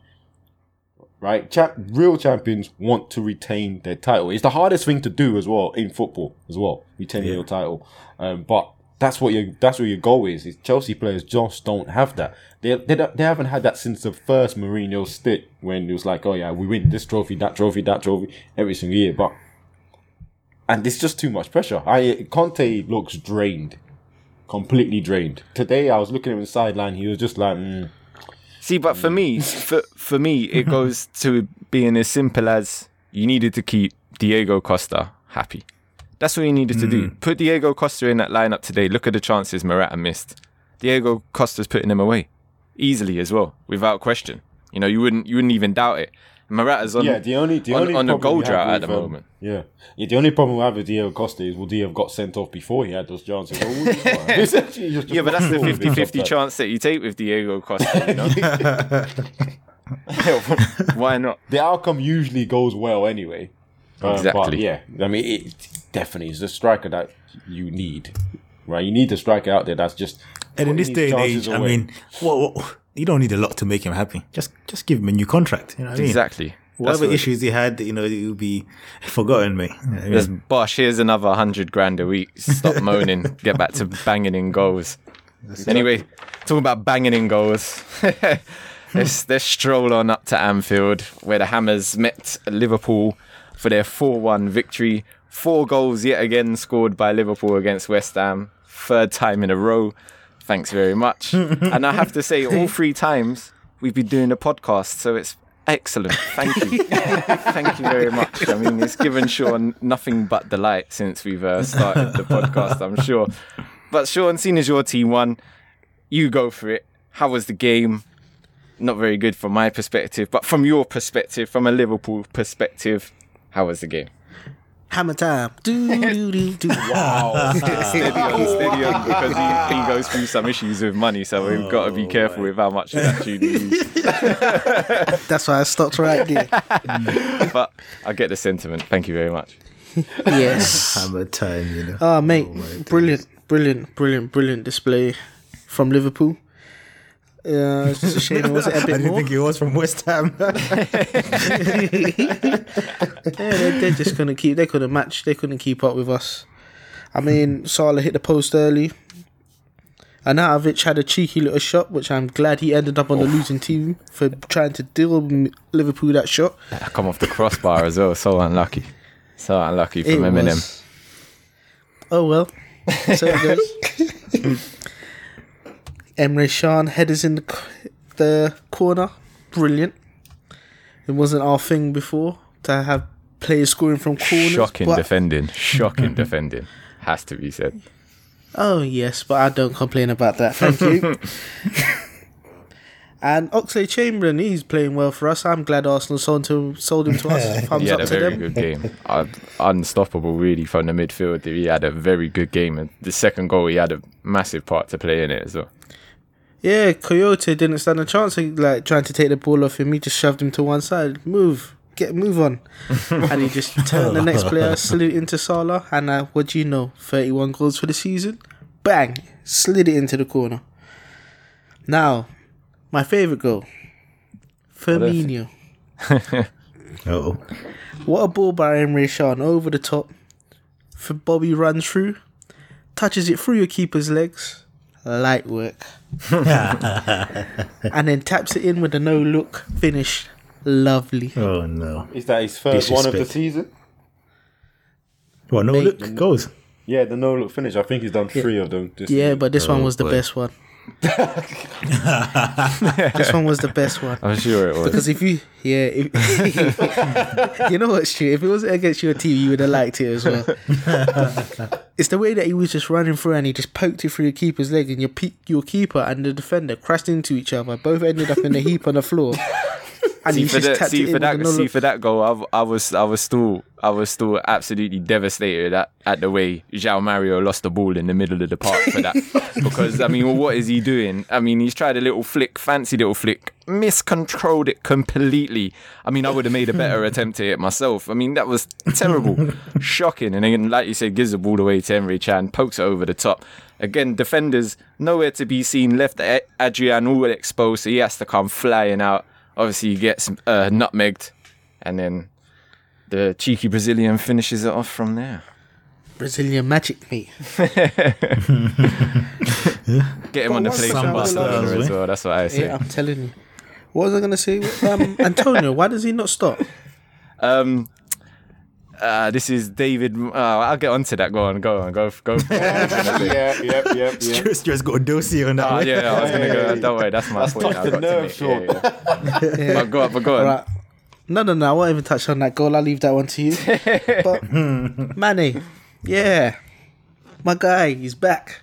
right? Real champions want to retain their title. It's the hardest thing to do as well in football as well. Retain your title, um, but. That's what your that's what your goal is. is Chelsea players just don't have that. They, they they haven't had that since the first Mourinho stick when it was like, oh yeah, we win this trophy, that trophy, that trophy every single year. But and it's just too much pressure. I Conte looks drained, completely drained. Today I was looking at him sideline. He was just like, mm, See, but for me, for for me, it goes to being as simple as you needed to keep Diego Costa happy. That's what you needed to do. Put Diego Costa in that lineup today. Look at the chances Morata missed. Diego Costa's putting them away easily as well, without question. You know, you wouldn't you wouldn't even doubt it. Morata's on yeah. The only the on, only on a goal we drought at the um, moment. Yeah. yeah, the only problem we have with Diego Costa is would he have got sent off before he had those chances? Or would he not? It's actually just- Yeah, but that's the just 50-50 chance that you take with Diego Costa. You know? Why not? the outcome usually goes well anyway. Uh, But Exactly. yeah, I mean, it definitely is the striker that you need, right? You need the striker out there that's just. And in this day and chances age, I mean, what, what, you don't need a lot to make him happy. Just just give him a new contract. You know what I mean? Exactly. Whatever what- issues he had, you know, it will be forgotten, mate. You know what I mean? There's Bosh, here's another hundred grand a week. Stop moaning. Get back to banging in goals. Anyway, talking about banging in goals. let's, let's stroll on up to Anfield, where the Hammers met Liverpool for their 4 1 victory. Four goals yet again scored by Liverpool against West Ham. Third time in a row. Thanks very much. and I have to say, all three times we've been doing a podcast, so it's excellent. Thank you. Thank you very much. I mean, it's given Shawn nothing but delight since we've uh, started the podcast, I'm sure. But Shawn, seeing as your team won, you go for it. How was the game? Not very good from my perspective, but from your perspective, from a Liverpool perspective, how was the game? Hammer time. Do, do, do, do. Wow. steady on, steady on, because he, he goes through some issues with money, so we've got to be oh, careful with how much we actually use. That's why I stopped right there. But I get the sentiment. Thank you very much. Yes. Hammer time, you know. Ah, oh, mate, brilliant, brilliant, brilliant, brilliant display from Liverpool. Uh, it's just a shame it wasn't a I bit didn't more. think he was from West Ham. Yeah, they, they're just gonna keep. They couldn't match. They couldn't keep up with us. I mean, Salah hit the post early. Arnautovic had a cheeky little shot, which I'm glad he ended up on the losing team for trying to deal with Liverpool that shot. I come off the crossbar as well. So unlucky. So unlucky from It Eminem. was- Oh well, so it goes. Emre Can headers in the, the corner, brilliant. It wasn't our thing before to have players scoring from corners. Shocking but- defending. Shocking defending. Has to be said. Oh yes, but I don't complain about that. Thank you. and Oxlade Chamberlain, he's playing well for us. I'm glad Arsenal sold him, sold him to us. Thumbs He had up a to very them. good game. Uh, unstoppable, really, from the midfield. He had a very good game. And the second goal, he had a massive part to play in it as well. Yeah, Kouyaté didn't stand a chance of like trying to take the ball off him. He just shoved him to one side. Move, get move on, and he just turned the next player, slid it into Salah, and uh, what do you know? Thirty-one goals for the season. Bang, slid it into the corner. Now, my favorite goal, Firmino. Oh, What a ball by Emre Can over the top. For Bobby run through, touches it through your keeper's legs. Light work. and then taps it in with a no look finish. Lovely. oh no. Is that his first one of the season? Well, no, Mate, look, goes. Yeah, the no look finish. I think he's done three of them. This Yeah, season. but this one Oh, was the boy. best one. this one was the best one. I'm sure it was. Because if you, yeah, if, you know what's true. If it wasn't against your team, you would have liked it as well. it's the way that he was just running through and he just poked it through your keeper's leg, and your pe- your keeper and the defender crashed into each other. Both ended up in a heap on the floor. And see for see for that, with a no see for that goal. I, I was, I was still, I was still absolutely devastated at, at the way João Mario lost the ball in the middle of the park for that. because I mean, well, what is he doing? I mean, he's tried a little flick, fancy little flick, miscontrolled it completely. I mean, I would have made a better attempt at it myself. I mean, that was terrible, shocking. And then, like you said, gives the ball away to Emre Can, pokes it over the top. Again, defenders nowhere to be seen. Left Adrian all exposed, so he has to come flying out. Obviously, he gets uh, nutmegged, and then the cheeky Brazilian finishes it off from there. Brazilian magic, mate. Get him on the what's play the from sound of Barcelona that? as well. That's what I say. Yeah, I'm telling you. What was I gonna say? Um, Antonio, why does he not stop? Um, uh, this is David. Uh, I'll get onto that. Go on, go on, go, go. yeah, yep, yep, yep. Stuart's just got a dossier on that Oh one. yeah, I was gonna go. Don't worry, that's my That's point. touched I've the nerve, make- Shawn. yeah, yeah. But go on, but go on. All right. No, no, no. I won't even touch on that goal. I'll leave that one to you. but Manny, yeah, my guy, he's back.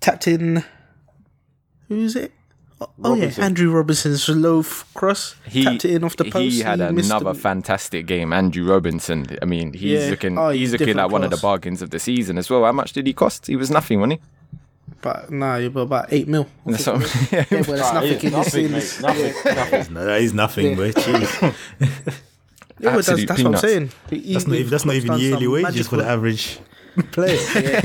Tapped in. Who's it? Oh, oh yeah, Andrew Robertson's low cross. He tapped it in off the post. He had missed another fantastic game. Andrew Robertson. I mean, he's Yeah. looking. Oh, he's he's looking different like one of the bargains of the season as well. How much did he cost? He was nothing, wasn't he? But nah, you're about eight mil. That's what I'm- Yeah, well, that's nothing yeah, in this. nothing, mate. this- Nothing, nothing. No, that is nothing, boy. Jeez. Yeah, but that's, Absolute that's what I'm saying. That's not even, that's not even yearly some wages for the magical- average Yeah.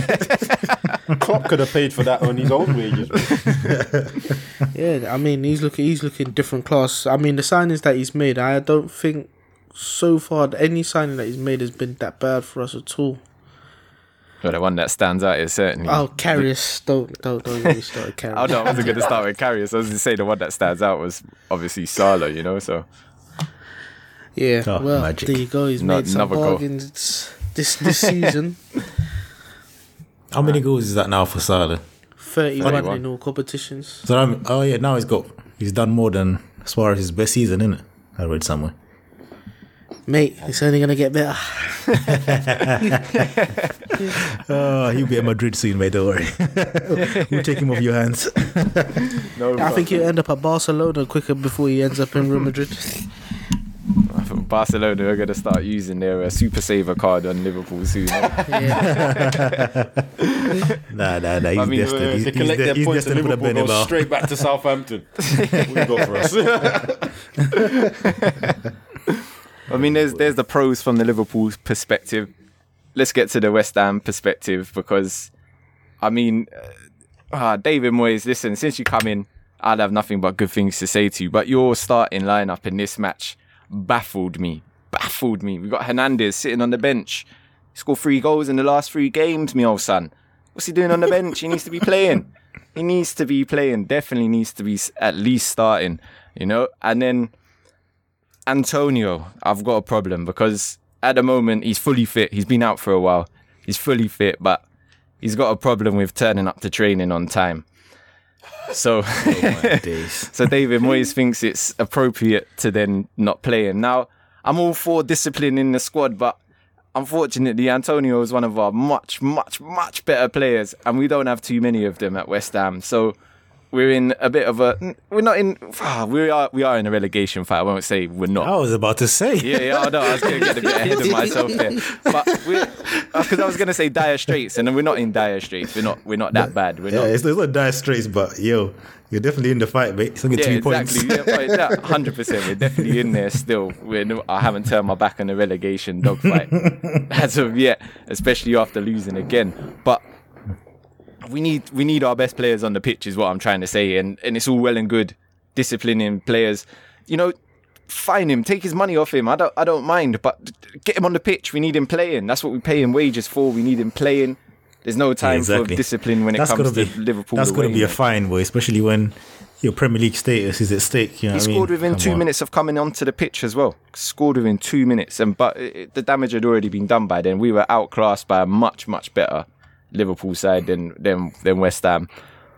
Klopp could have paid for that on his own wages. Yeah, I mean he's looking he's looking different class. I mean the signings that he's made, I don't think so far any signing that he's made has been that bad for us at all. Well, the one that stands out is certainly. Oh, Karius, don't don't don't get me started, Karius. Oh no, I wasn't going to start with Karius. I was going to say the one that stands out was obviously Salah. You know, so Yeah, Oh, well, magic. there you go. He's No- made some another goal. Bargains this this season. How many goals is that now for Salah? 31 31. in all competitions. So I'm, oh yeah, now he's got he's done more than Suarez's best season, isn't it? I read somewhere. Mate, it's only going to get better. Oh, he'll be at Madrid soon, mate. Don't worry. we'll take him off your hands. No, I think he'll end up at Barcelona quicker before he ends up in Real Madrid. I think Barcelona are going to start using their uh, super saver card on Liverpool soon. Yeah. Nah, nah, nah. He's I mean, destined. uh, he's, they he's, collect de- their he's points and destined for Liverpool go Bernabeu. straight back to Southampton. what you got for us? I mean, there's there's the pros from the Liverpool perspective. Let's get to the West Ham perspective because, I mean, uh, ah, David Moyes. Listen, since you come in, I'd have nothing but good things to say to you. But your starting lineup in this match baffled me. Baffled me. We've got Hernandez sitting on the bench. He scored three goals in the last three games, me old son. What's he doing on the bench? He needs to be playing. He needs to be playing. Definitely needs to be at least starting. You know, and then. Antonio, I've got a problem because at the moment he's fully fit. He's been out for a while. He's fully fit, but he's got a problem with turning up to training on time. So, oh, Days. so David Moyes thinks it's appropriate to then not play him. Now, I'm all for discipline in the squad, but unfortunately, Antonio is one of our much, much, much better players, and we don't have too many of them at West Ham. So we're in a bit of a. We're not in. ah, We are. We are in a relegation fight. I won't say we're not. I was about to say. Yeah, yeah, I know. I was going to get a bit ahead of myself there, but we. because I was going to say dire straits, and then we're not in dire straits. We're not. We're not that bad. We're Yeah, not. it's, it's not dire straits, but yo, you're definitely in the fight, mate. It's only Yeah, two points. exactly. Yeah, hundred percent. We're definitely in there still. We're. I haven't turned my back on the relegation dogfight as of yet, especially after losing again. But we need we need our best players on the pitch, is what I'm trying to say. And and it's all well and good disciplining players. You know, fine him, take his money off him. I don't I don't mind, but get him on the pitch. We need him playing. That's what we pay him wages for. We need him playing. There's no time exactly. for discipline when it comes be Liverpool. That's going to be a fine, boy, especially when your Premier League status is at stake. You know He what I mean? scored within Come two on. minutes of coming onto the pitch as well. Scored within two minutes, and but it, the damage had already been done by then. We were outclassed by a much much better Liverpool side than than than West Ham.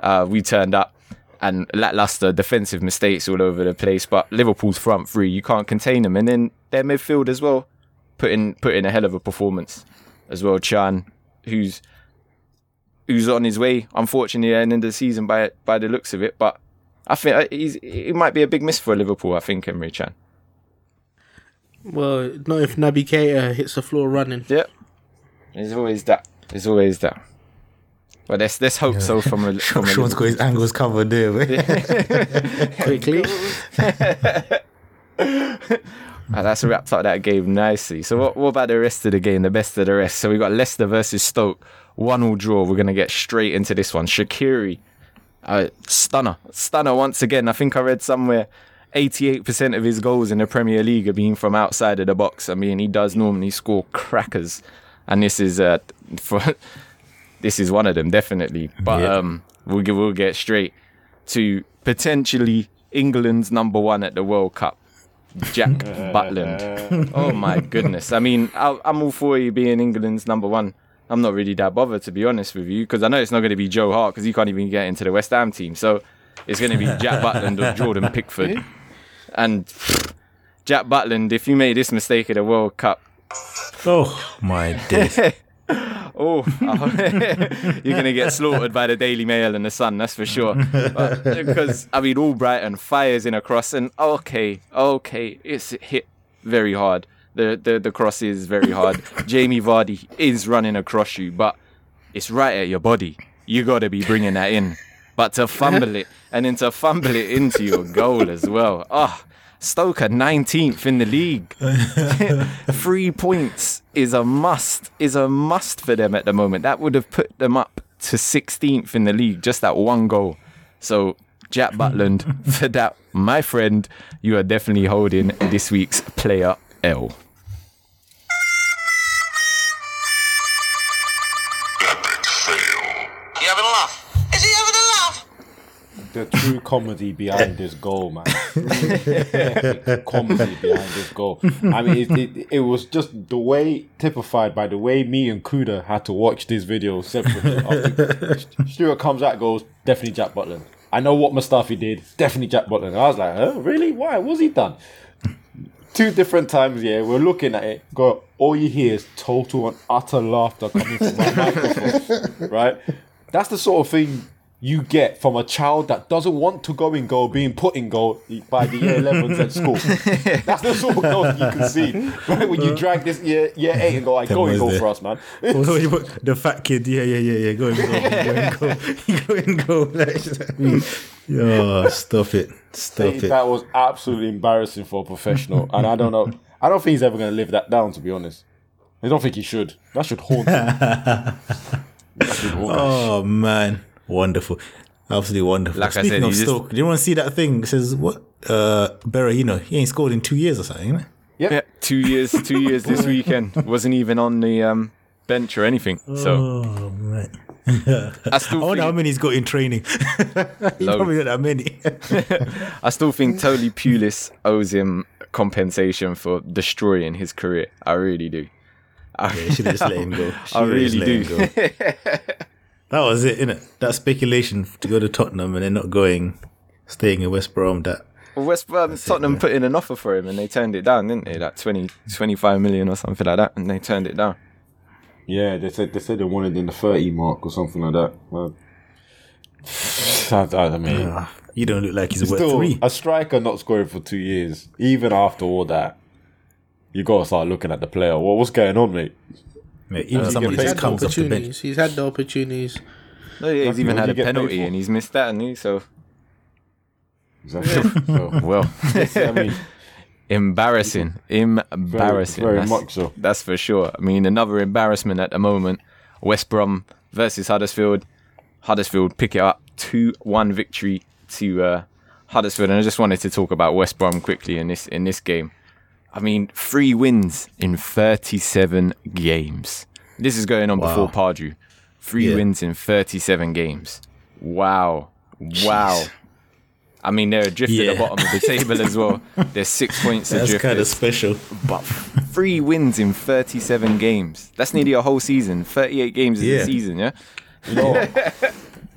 Uh, we turned up and lackluster defensive mistakes all over the place. But Liverpool's front three, you can't contain them, and then their midfield as well, put in put in a hell of a performance as well. Can, who's who's on his way, unfortunately, at the end of the season by by the looks of it, but. I think uh, he's, he might be a big miss for Liverpool. I think Emre Can. Well, not if Naby Keita hits the floor running. Yeah, there's always that. There's always that. But let's let's hope so from a from Shawn's got his angles covered there. Quickly. Ah, that's wrapped up that game nicely. So what, what about the rest of the game? The best of the rest. So we got Leicester versus Stoke. One all draw. We're gonna get straight into this one. Shaqiri, uh, stunner, stunner once again. I think I read somewhere. 88% of his goals in the Premier League are being from outside of the box. I mean, he does normally score crackers, and this is uh, for this is one of them definitely. But Yeah. um, we'll get, we'll get straight to potentially England's number one at the World Cup, Jack Butland. Oh my goodness! I mean, I, I'm all for you being England's number one. I'm not really that bothered to be honest with you because I know it's not going to be Joe Hart because he can't even get into the West Ham team. So it's going to be Jack Butland or Jordan Pickford. And Jack Butland, if you made this mistake at the World Cup, oh my days. Oh, you're going to get slaughtered by the Daily Mail and the Sun, that's for sure. But- because, I mean, Albrighton fires in a cross, and okay, okay, it's hit very hard. The, the, the cross is very hard. Jamie Vardy is running across you, but it's right at your body. You got to be bringing that in. But to fumble it, and then to fumble it into your goal as well. Ah, Stoke are 19th in the league. Three points is a must, is a must for them at the moment. That would have put them up to 16th in the league, just that one goal. So, Jack Butland, for that, my friend, you are definitely holding this week's player L. the true comedy behind this goal, man. Comedy behind this goal. I mean, it, it, it was just the way typified by the way me and Kuda had to watch this video separately. Stuart comes out, goes definitely Jack Butland. I know what Mustafi did. Definitely Jack Butland. I was like, huh, really? Why? What's he done? Two different times, yeah. We're looking at it. Go. All you hear is total and utter laughter coming from my microphone. Right? That's the sort of thing you get from a child that doesn't want to go in goal being put in goal by the year 11s at school. That's the sort of goal you can see. Right? When you uh. drag this year, year 8 and go, like, go in goal there. for us, man. Also, you put the fat kid, yeah, yeah, yeah, yeah, go and go, go and go, go and go. Yo, stop it, stop it. That was absolutely embarrassing for a professional. And I don't know. I don't think he's ever going to live that down, to be honest. I don't think he should. That should haunt him. That should haunt him. Oh man, wonderful, absolutely wonderful. Like I Speaking said, of you just- Stoke, do you want to see that thing? It says what? Uh, Berahino, he ain't scored in two years or something. Isn't it? Yeah, two years, two years this weekend. Wasn't even on the um, bench or anything. So Oh man, I I still wonder how think, many he's got in training. he probably not that many. I still think Tony Pulis owes him compensation for destroying his career. I really do. I, should have just let him go. I Shoulda just really let do. Him go. That was it, innit? That speculation to go to Tottenham and then not going, staying in West Brom. That Well, West Brom, Tottenham yeah. put in an offer for him and they turned it down, didn't they? Like 20, 25 million or something like that, and they turned it down. Yeah, they said they said they wanted in the 30 mark or something like that. Well, I, I mean, ah, you don't look like he's worth three. a striker not scoring for two years, even after all that, you got to start looking at the player. What, what's going on, mate? Mate, even Uh, someone you who get just paid comes off the bench. He's had the opportunities. No, yeah, he's Lucky even had a penalty and he's missed that, and he so Exactly. so, well, I mean, embarrassing, embarrassing. very that's, much so. That's for sure. I mean, another embarrassment at the moment: West Brom versus Huddersfield. Huddersfield pick it up two-one victory to uh, Huddersfield, and I just wanted to talk about West Brom quickly in this in this game. I mean, three wins in 37 games. This is going on before Pardew. Three Yeah. wins in 37 games. Wow. Wow. I mean, they're adrift at the bottom of the table as well. They're six points That's adrift. kind of special. but three wins in 37 games. That's nearly a whole season. 38 games is Yeah. a season, yeah? you know,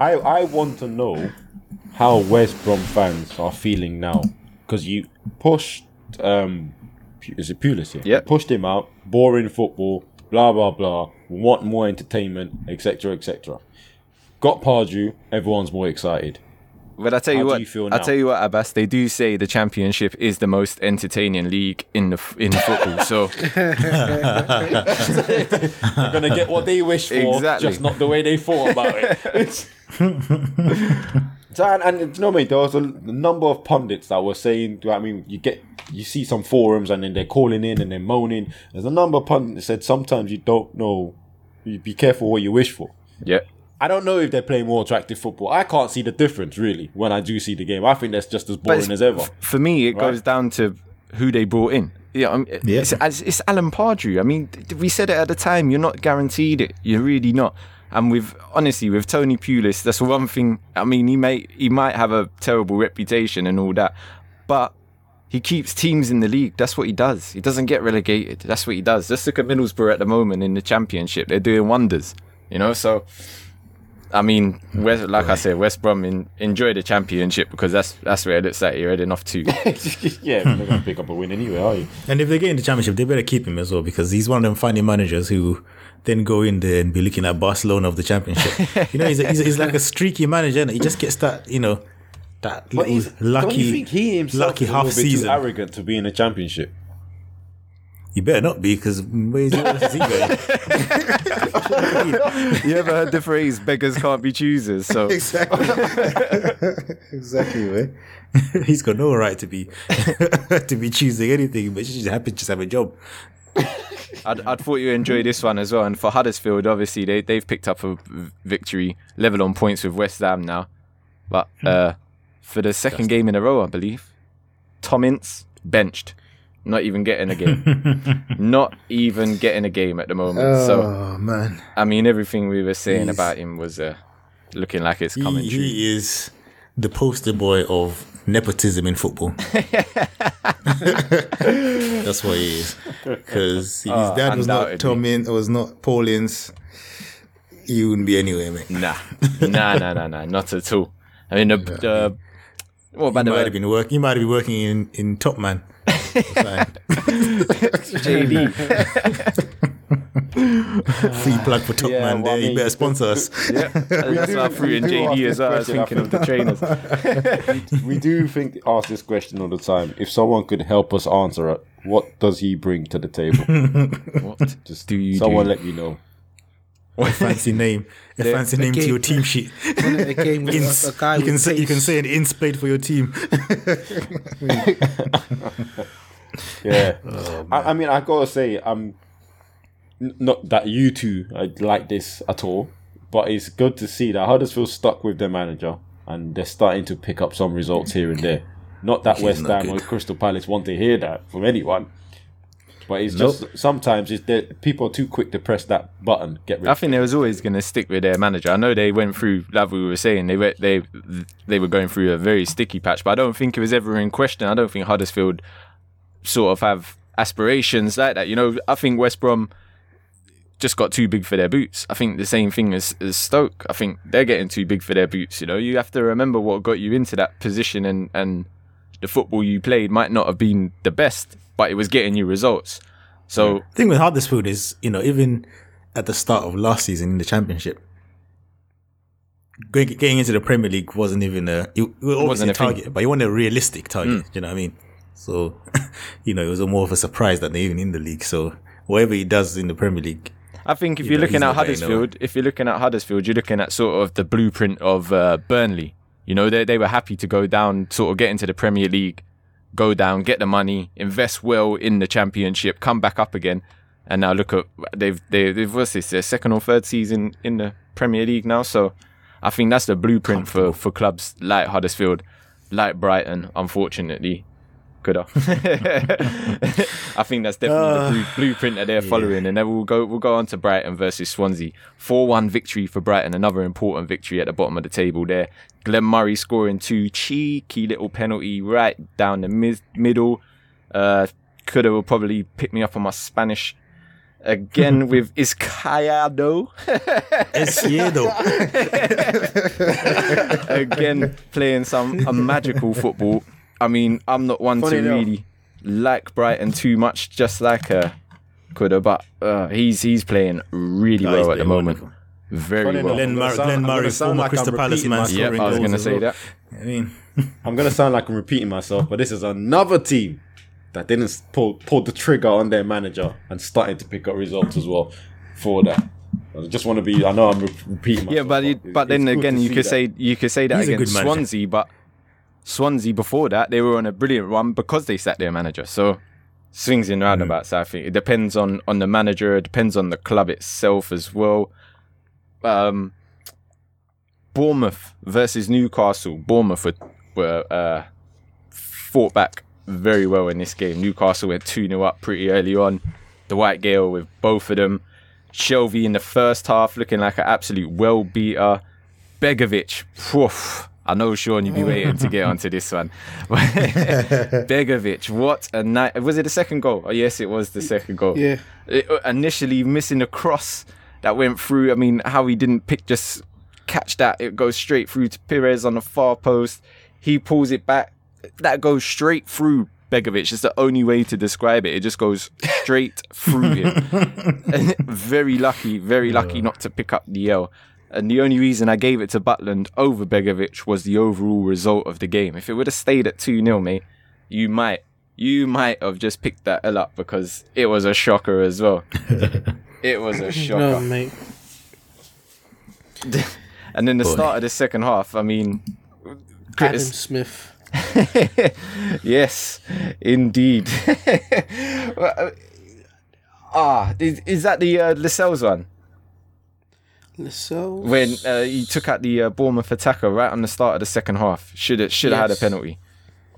I I want to know how West Brom fans are feeling now because you pushed um Pu- is it Pulis? Yeah, Yep. pushed him out. Boring football. Blah blah blah. Want more entertainment, etc. etc. Got Pardew. Everyone's more excited. But I tell you How do what, you feel I now? tell you what, Abass. They do say the championship is the most entertaining league in the in football. So They're gonna get what they wish for, Exactly. just not the way they thought about it. It's- so, and, and you know me, there was a number of pundits that were saying, "Do I mean, you get, you see some forums and then they're calling in and they're moaning. There's a number of pundits that said sometimes you don't know, you be careful what you wish for. yeah, I don't know if they're playing more attractive football. I can't see the difference really when I do see the game. I think that's just as boring as ever. For me, it Right. goes down to who they brought in. Yeah, I mean, Yeah. It's, it's, it's Alan Pardew. I mean, we said it at the time. You're not guaranteed it. You're really not. And with honestly, with Tony Pulis, that's one thing. I mean, he may he might have a terrible reputation and all that, but he keeps teams in the league. That's what he does. He doesn't get relegated. That's what he does. Just look at Middlesbrough at the moment in the Championship. They're doing wonders. You know, so I mean, West, like I said, West Brom in, enjoy the championship because that's that's where it looks like you're heading off to. yeah, they're gonna pick up a win anyway, are you? And if they get in the championship, they better keep him as well because he's one of them funny managers who then go in there and be looking at Barcelona of the championship. you know, he's, a, he's, a- he's like a streaky manager. And he just gets that, you know, that But little he's, lucky, don't you think he himself lucky is a half little season. too arrogant to be in a championship? You better not be because where's where is he going? you ever heard the phrase "beggars can't be choosers"? So exactly, exactly. Man. he's got no right to be to be choosing anything, but he's just happy to just have a job. I'd, I'd thought you enjoy this one as well. And for Huddersfield, obviously they they've picked up a victory, level on points with West Ham now. But uh, for the second game in a row, I believe, Tom Ince benched, not even getting a game, not even getting a game at the moment. so Oh man, I mean, everything we were saying He's- about him was uh, looking like it's he, coming true. he is the poster boy of nepotism in football. That's what he is. Because his oh, dad was not. Tom In, was not Paul Ince. He wouldn't be anywhere, mate. Nah, nah, nah, nah, nah, not at all. I mean, the, the what about He the might have been working. He might have been working in in Top Man. JD? Free plug for Top Yeah, Man. well, I there, you mean, better sponsor us. yeah, that's why I threw in we do ask JD as. I was thinking of the trainers. we do think ask this question all the time. If someone could help us answer it, what does he bring to the table? What Just do you someone do? let me know. A fancy name. A fancy name to your team sheet. When game with Ince. a, a guy you can with say you can say an ince played for your team. Yeah, oh, I, I mean, I gotta say, I'm n- not that you two like this at all, but it's good to see that Huddersfield stuck with their manager and they're starting to pick up some results here and there. Not that West Ham or. Crystal Palace want to hear that from anyone, but it's Nope. just sometimes it's that people are too quick to press that button. Get rid. I think they was always going to stick with their manager. I know they went through, like we were saying, they were they they were going through a very sticky patch, but I don't think it was ever in question. I don't think Huddersfield sort of have aspirations like that. You know, I think West Brom just got too big for their boots. I think the same thing as, as Stoke. I think they're getting too big for their boots. You know, you have to remember what got you into that position, and and the football you played might not have been the best, but it was getting you results. So thing with Huddersfield is, you know, even at the start of last season in the Championship, getting into the Premier League wasn't even a, it, it was wasn't a a thing. target, but you wasn't a realistic target. Mm. Do you know what I mean? So, you know, it was a more of a surprise that they're even in the league. So, whatever he does in the Premier League, I think if You you're know, looking at not going nowhere. Huddersfield, if you're looking at Huddersfield, you're looking at sort of the blueprint of uh, Burnley. You know, they they were happy to go down, sort of get into the Premier League, go down, get the money, invest well in the Championship, come back up again, and now look at they've they, they've what's this their second or third season in the Premier League now. So I think that's the blueprint for for clubs like Huddersfield, like Brighton. Unfortunately, could have. I think that's definitely the blueprint that they're following, and then we'll go we'll go on to Brighton versus Swansea. Four one victory for Brighton, another important victory at the bottom of the table there. Glenn Murray scoring two cheeky little penalty right down the mid- middle. Uh, could have probably picked me up on my Spanish again with Izquierdo. yeah, again playing some a magical football. I mean, I'm not one Funny to enough. really like Brighton too much, just like uh, Kuda, but uh, he's he's playing really he's well at the playing moment. wonderful. Very Funny well. enough, Glenn, I'm Mur- gonna sound- Glenn I'm gonna Murray, sound former like I'm Crystal Palace repeating man, myself. Yep, scoring I was goals going to as say well. that. I mean, I'm gonna sound like I'm repeating myself, but this is another team that didn't pull pull the trigger on their manager and started to pick up results as well for that. I just want to be. I know I'm re- repeating myself. Yeah, but it, it's- but then it's good again, to you see could that. say you could say that He's a against manager. Swansea, but Swansea before that they were on a brilliant run because they sat their manager. So swings and roundabouts. I think it depends on on the manager. It depends on the club itself as well. Um, Bournemouth versus Newcastle. Bournemouth were, were uh, fought back very well in this game. Newcastle went 2 0 up pretty early on. Dwight Gayle with both of them. Shelvey in the first half looking like an absolute well beater. Begovic, phew, I know, Shawn, you'd be waiting to get onto this one. Begovic, what a night. Was it the second goal? Oh, yes, it was the second goal. Yeah. It- uh, initially missing a cross that went through. I mean, how he didn't pick, just catch that. It goes straight through to Perez on the far post. He pulls it back. That goes straight through Begovic. It's the only way to describe it. It just goes straight through him. Very lucky, very lucky not to pick up the L. And the only reason I gave it to Butland over Begovic was the overall result of the game. If it would have stayed at 2 0, mate, you might, you might have just picked that L up because it was a shocker as well. it was a shocker. No, mate. And then the start of the second half, I mean, Adam critis- Smith. yes, indeed. Well, uh, ah, is, is that the uh, Lascelles one? Lascelles. when uh, he took out the uh, Bournemouth attacker right on the start of the second half. Should have should have had a penalty.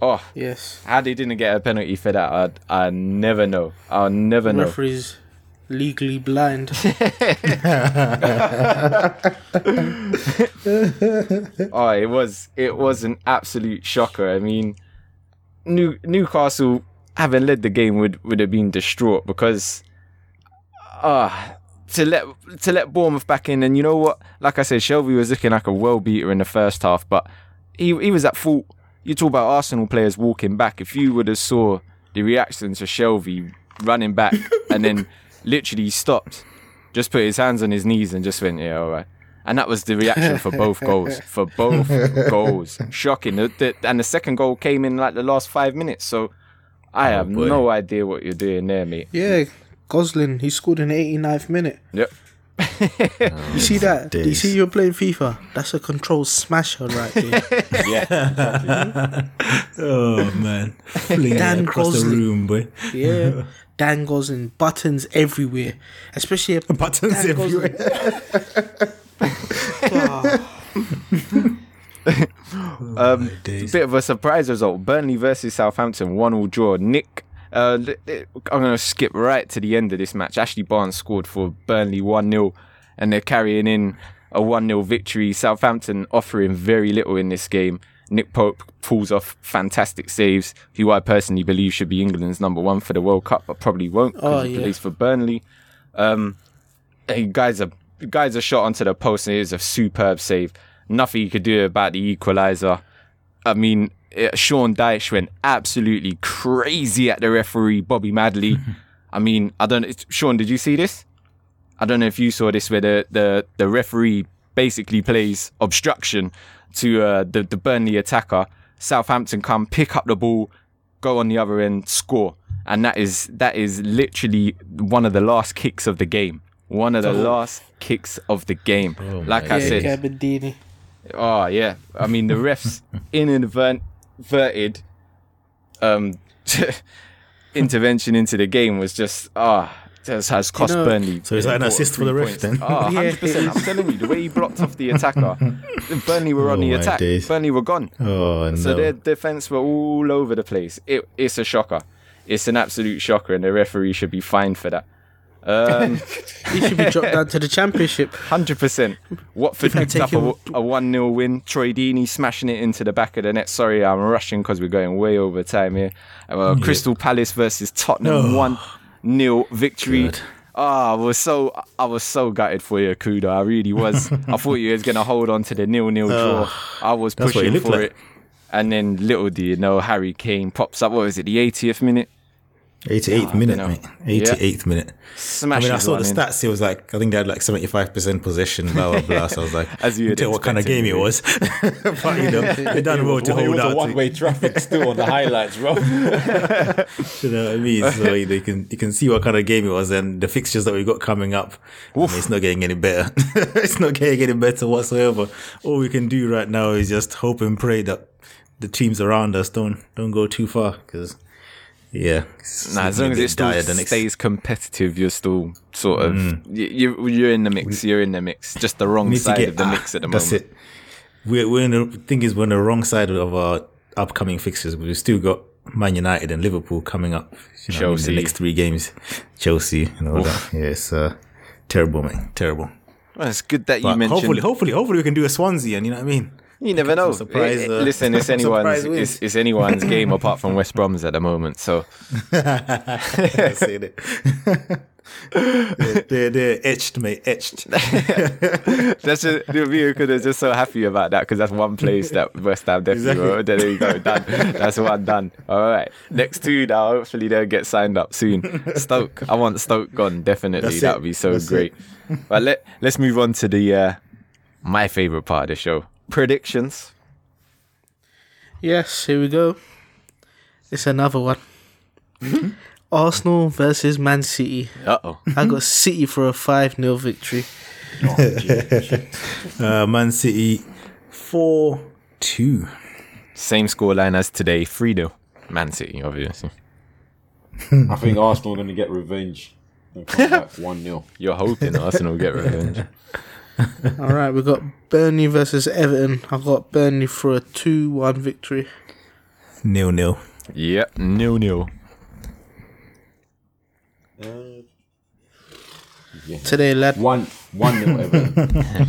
Oh, Yes. how they didn't get a penalty for that, I I never know. I'll never know. Referees Legally blind. Oh, it was it was an absolute shocker. I mean, New, Newcastle having led the game would would have been distraught because ah to let to let Bournemouth back in and you know what? Like I said, Shelvey was looking like a well beater in the first half, but he he was at fault. You talk about Arsenal players walking back. If you would have saw the reaction to Shelvey running back and then literally stopped, just put his hands on his knees and just went, yeah, all right. And that was the reaction for both goals. For both goals, shocking. The, the, and the second goal came in like the last five minutes. So I oh, have boy. no idea what you're doing there, mate. Yeah, Goslin, he scored in the 89th minute. Yep. You see that? Do you see you're playing FIFA? That's a control smasher right there. Yeah, Oh man, fling Dan it across the Gosling. room, boy. yeah. Dan Goslin, buttons everywhere. Especially a Buttons Dan Gosling. everywhere. Um, days. bit of a surprise result. Burnley versus Southampton, one all draw. Nick, uh, I'm going to skip right to the end of this match. Ashley Barnes scored for Burnley 1 0, and they're carrying in a 1 0 victory. Southampton offering very little in this game. Nick Pope pulls off fantastic saves, who I personally believe should be England's number one for the World Cup, but probably won't because Oh, he yeah. plays for Burnley. Um, hey, guys are guys are shot onto the post, and it is a superb save. Nothing you could do about the equaliser. I mean, Sean Dyche went absolutely crazy at the referee, Bobby Madley. I mean, I don't know. Shawn, did you see this? I don't know if you saw this, where the, the, the referee basically plays obstruction to uh, the, the Burnley attacker. Southampton come, pick up the ball, go on the other end, score. And that is that is literally one of the last kicks of the game. One of the last kicks of the game. like I Yeah, said, Gabbiadini. Oh yeah, I mean the refs inadverted um, intervention into the game was just ah just has cost know- Burnley. So is that an assist for the three ref points. then? Oh, Yeah, 100 percent. it I'm telling you, the way he blocked off the attacker, Burnley were on Oh, the attack. days. Burnley were gone. Oh no. So their defense were all over the place. It, it's a shocker. It's an absolute shocker, and the referee should be fined for that. Um, He should be dropped down to the championship. Hundred percent. Watford picked up a, a one 0 win. Troy Deeney smashing it into the back of the net. Sorry, I'm rushing because we're going way over time here. Uh, Crystal Palace versus Tottenham one 0 victory. God. Ah, I was so I was so gutted for you, Kuda. I really was. I thought you was gonna hold on to the nil nil draw. I was That's what you pushing for like. it. And then little do you know, Harry Kane pops up. What was it? The 80th minute. 88th minute, mate. 88th minute. I mean, I saw the in. stats. It was like I think they had like 75% possession. Blah blah blah. So I was like, As you tell what kind of game it was. but you know, they done well to hold out. one way traffic still on the highlights, bro. you know what I mean? So you, know, you can you can see what kind of game it was, and the fixtures that we got coming up. I mean, it's not getting any better. it's not getting any better whatsoever. All we can do right now is just hope and pray that the teams around us don't don't go too far because. Yeah, Nah, as long as it still stays competitive, you're still sort of you, you you're in the mix. You're in the mix. Just the wrong Mm. side get of the ah, mix at the that's moment. it. We're, we're in the thing is we're on the wrong side of our upcoming fixtures. We've still got Man United and Liverpool coming up. You know, Chelsea. the next three games, Chelsea and all that. Yeah, it's uh, terrible, man, terrible. Well, it's good that you But mentioned. hopefully, hopefully, hopefully we can do a Swansea, and you know what I mean. You never know. surprise, uh, Listen, it's anyone's it's, it's anyone's game apart from West Brom's at the moment. So I it. they're, they're, they're etched, mate, etched. that's just we could have just so happy about that because that's one place that West Ham definitely. Exactly. There you go, done. That's one done. All right, next two now. Hopefully they'll get signed up soon. Stoke, I want Stoke gone definitely. That would be so That's great. But let let's move on to the uh, my favorite part of the show predictions. Yes, here we go. It's another one. Arsenal versus Man City. Uh oh. I got City for a 5 0 victory. Uh, Man City, four two. Same scoreline as today, 3 0. Man City, obviously. I think Arsenal are going to get revenge and come back 1 0. You're hoping Arsenal get revenge. All right, we've got Burnley versus Everton. I've got Burnley for a 2 1 victory. Nil nil. Yep, nil nil. yeah. today, lad. One one nil Everton.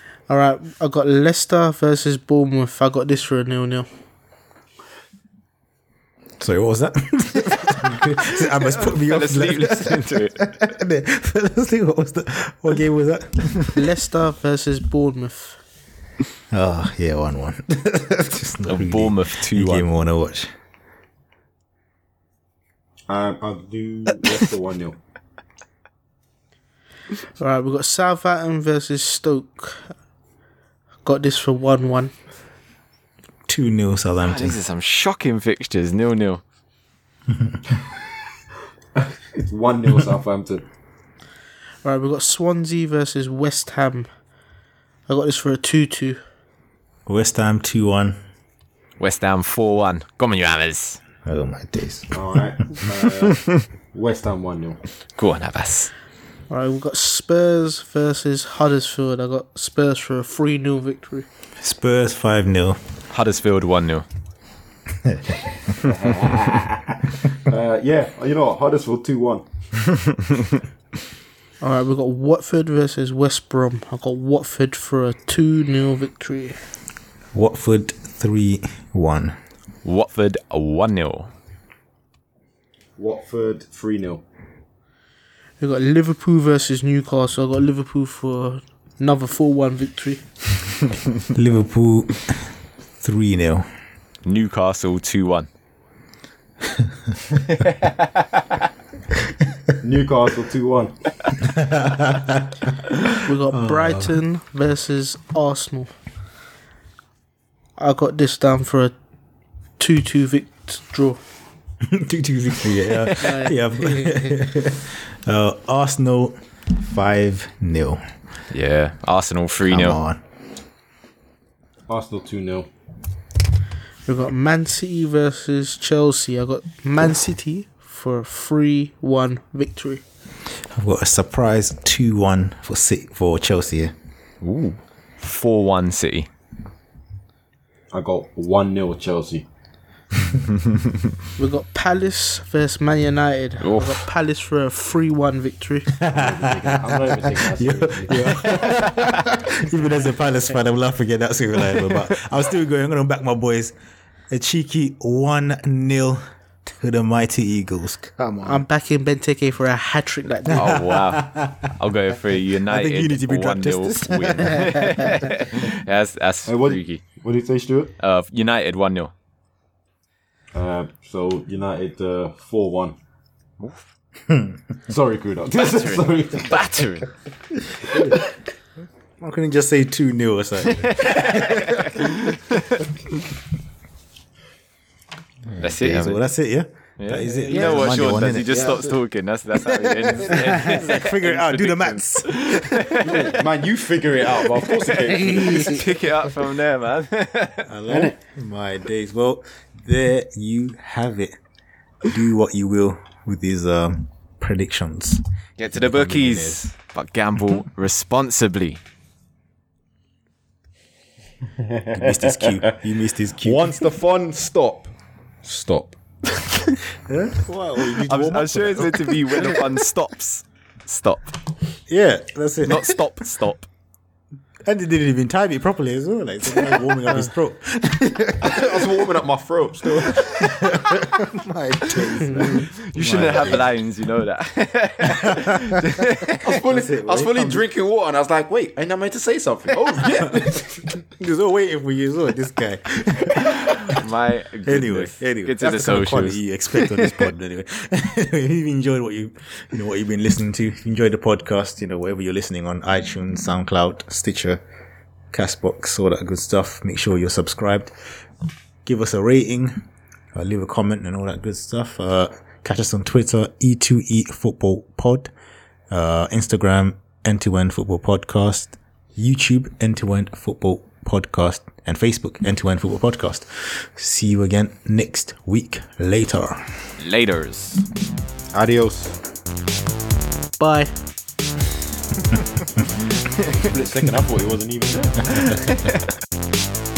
All right, I got Leicester versus Bournemouth. I got this for a nil nil. Sorry, what was that? I must put me Fell off. asleep listening to it. Fell asleep. What was the what game was that? Leicester versus Bournemouth. Oh yeah, one one. Just not really Bournemouth a 2 game I 1. want to watch. um, I'll do Leicester one nil. All right, we've got Southampton versus Stoke. Got this for one one. Two 0 Southampton. These are some shocking fixtures. Nil nil. One nil Southampton. All right, we've got Swansea versus West Ham. I got this for a two two. West Ham two one. West Ham 4 1. Come on, you hammers. Oh my days. All right. Uh, West Ham one nil. Go on, Abass. All right, we've got Spurs versus Huddersfield. I got Spurs for a 3 0 victory. Spurs five 0 Huddersfield 1 0. Uh, yeah, you know what? Huddersfield two one. All right, we've got Watford versus West Brom. I've got Watford for a 2 0 victory. Watford three one. Watford 1 0. Watford three 0 We've got Liverpool versus Newcastle. I've got Liverpool for another 4 1 victory. Liverpool three 0 Newcastle 2 1. Newcastle two one. We got Brighton versus Arsenal. I got this down for a 2 2 vict draw. two two victory. Yeah, yeah. I've uh, Arsenal five 0 Yeah. Arsenal 3 Come 0. Arsenal two 0 We've got Man City versus Chelsea. I got Man City for a 3 1 victory. I've got a surprise two one for City, for Chelsea. Ooh. 4 1 City. I got one 0 Chelsea. We've got Palace versus Man United. I Oof. got Palace for a 3 1 victory. I'm not even taking that seriously. Even as a Palace fan, I'm laughing at that super line, but I'm still going. I'm going to back my boys. A cheeky 1 0 to the mighty Eagles. Come on. I'm backing Benteke for a hat trick like that. Oh, wow. I'll go for a United you need to be drug 1 0 tested. win. that's that's Hey, what, freaky. what did you say, Stuart? Uh, United 1 0. Uh, so United uh, four one. Sorry, Kuda. Sorry. Battering. Why couldn't you just say 2 0 or something? That's it. so Evan. that's it, yeah? Yeah. That is it. You know what Monday Shawn does? He just stops talking. That's that's how he ends. Figure it out, do the maths. Man, you figure it out. But of course, it can. Pick it up from there, man. Hello? My days. Well, there you have it. Do what you will with these um, predictions. Get to the bookies, but gamble responsibly. You missed his cue. You missed his cue. Once the fun stop, stop. Wow, you need to I'm, I'm sure it's meant to be when the fun stops. Stop. Yeah, that's it. Not stop, stop. And he didn't even time it properly as well. Like, so now warming up his throat. I was warming up my throat still. My days, man. You shouldn't have lines, you know that. I was fully, it, I was fully drinking water, and I was like, "Wait, ain't I meant to say something?" Oh yeah. He was all waiting for you as well, this guy. My Anyway, goodness. anyway, Get to the that's the kind of you expect on this pod. Anyway, if you've enjoyed what you, you know, what you've been listening to, if you enjoyed the podcast, you know, wherever you're listening on iTunes, SoundCloud, Stitcher, Castbox, all that good stuff. Make sure you're subscribed. Give us a rating, uh, leave a comment, and all that good stuff. Uh, catch us on Twitter, E2E Football Pod, uh, Instagram, End to End Football Podcast, YouTube, End to End Football Podcast, and Facebook, End to End Football Podcast. See you again next week. Later. Laters. Adios. Bye. Split second, I thought it wasn't even there.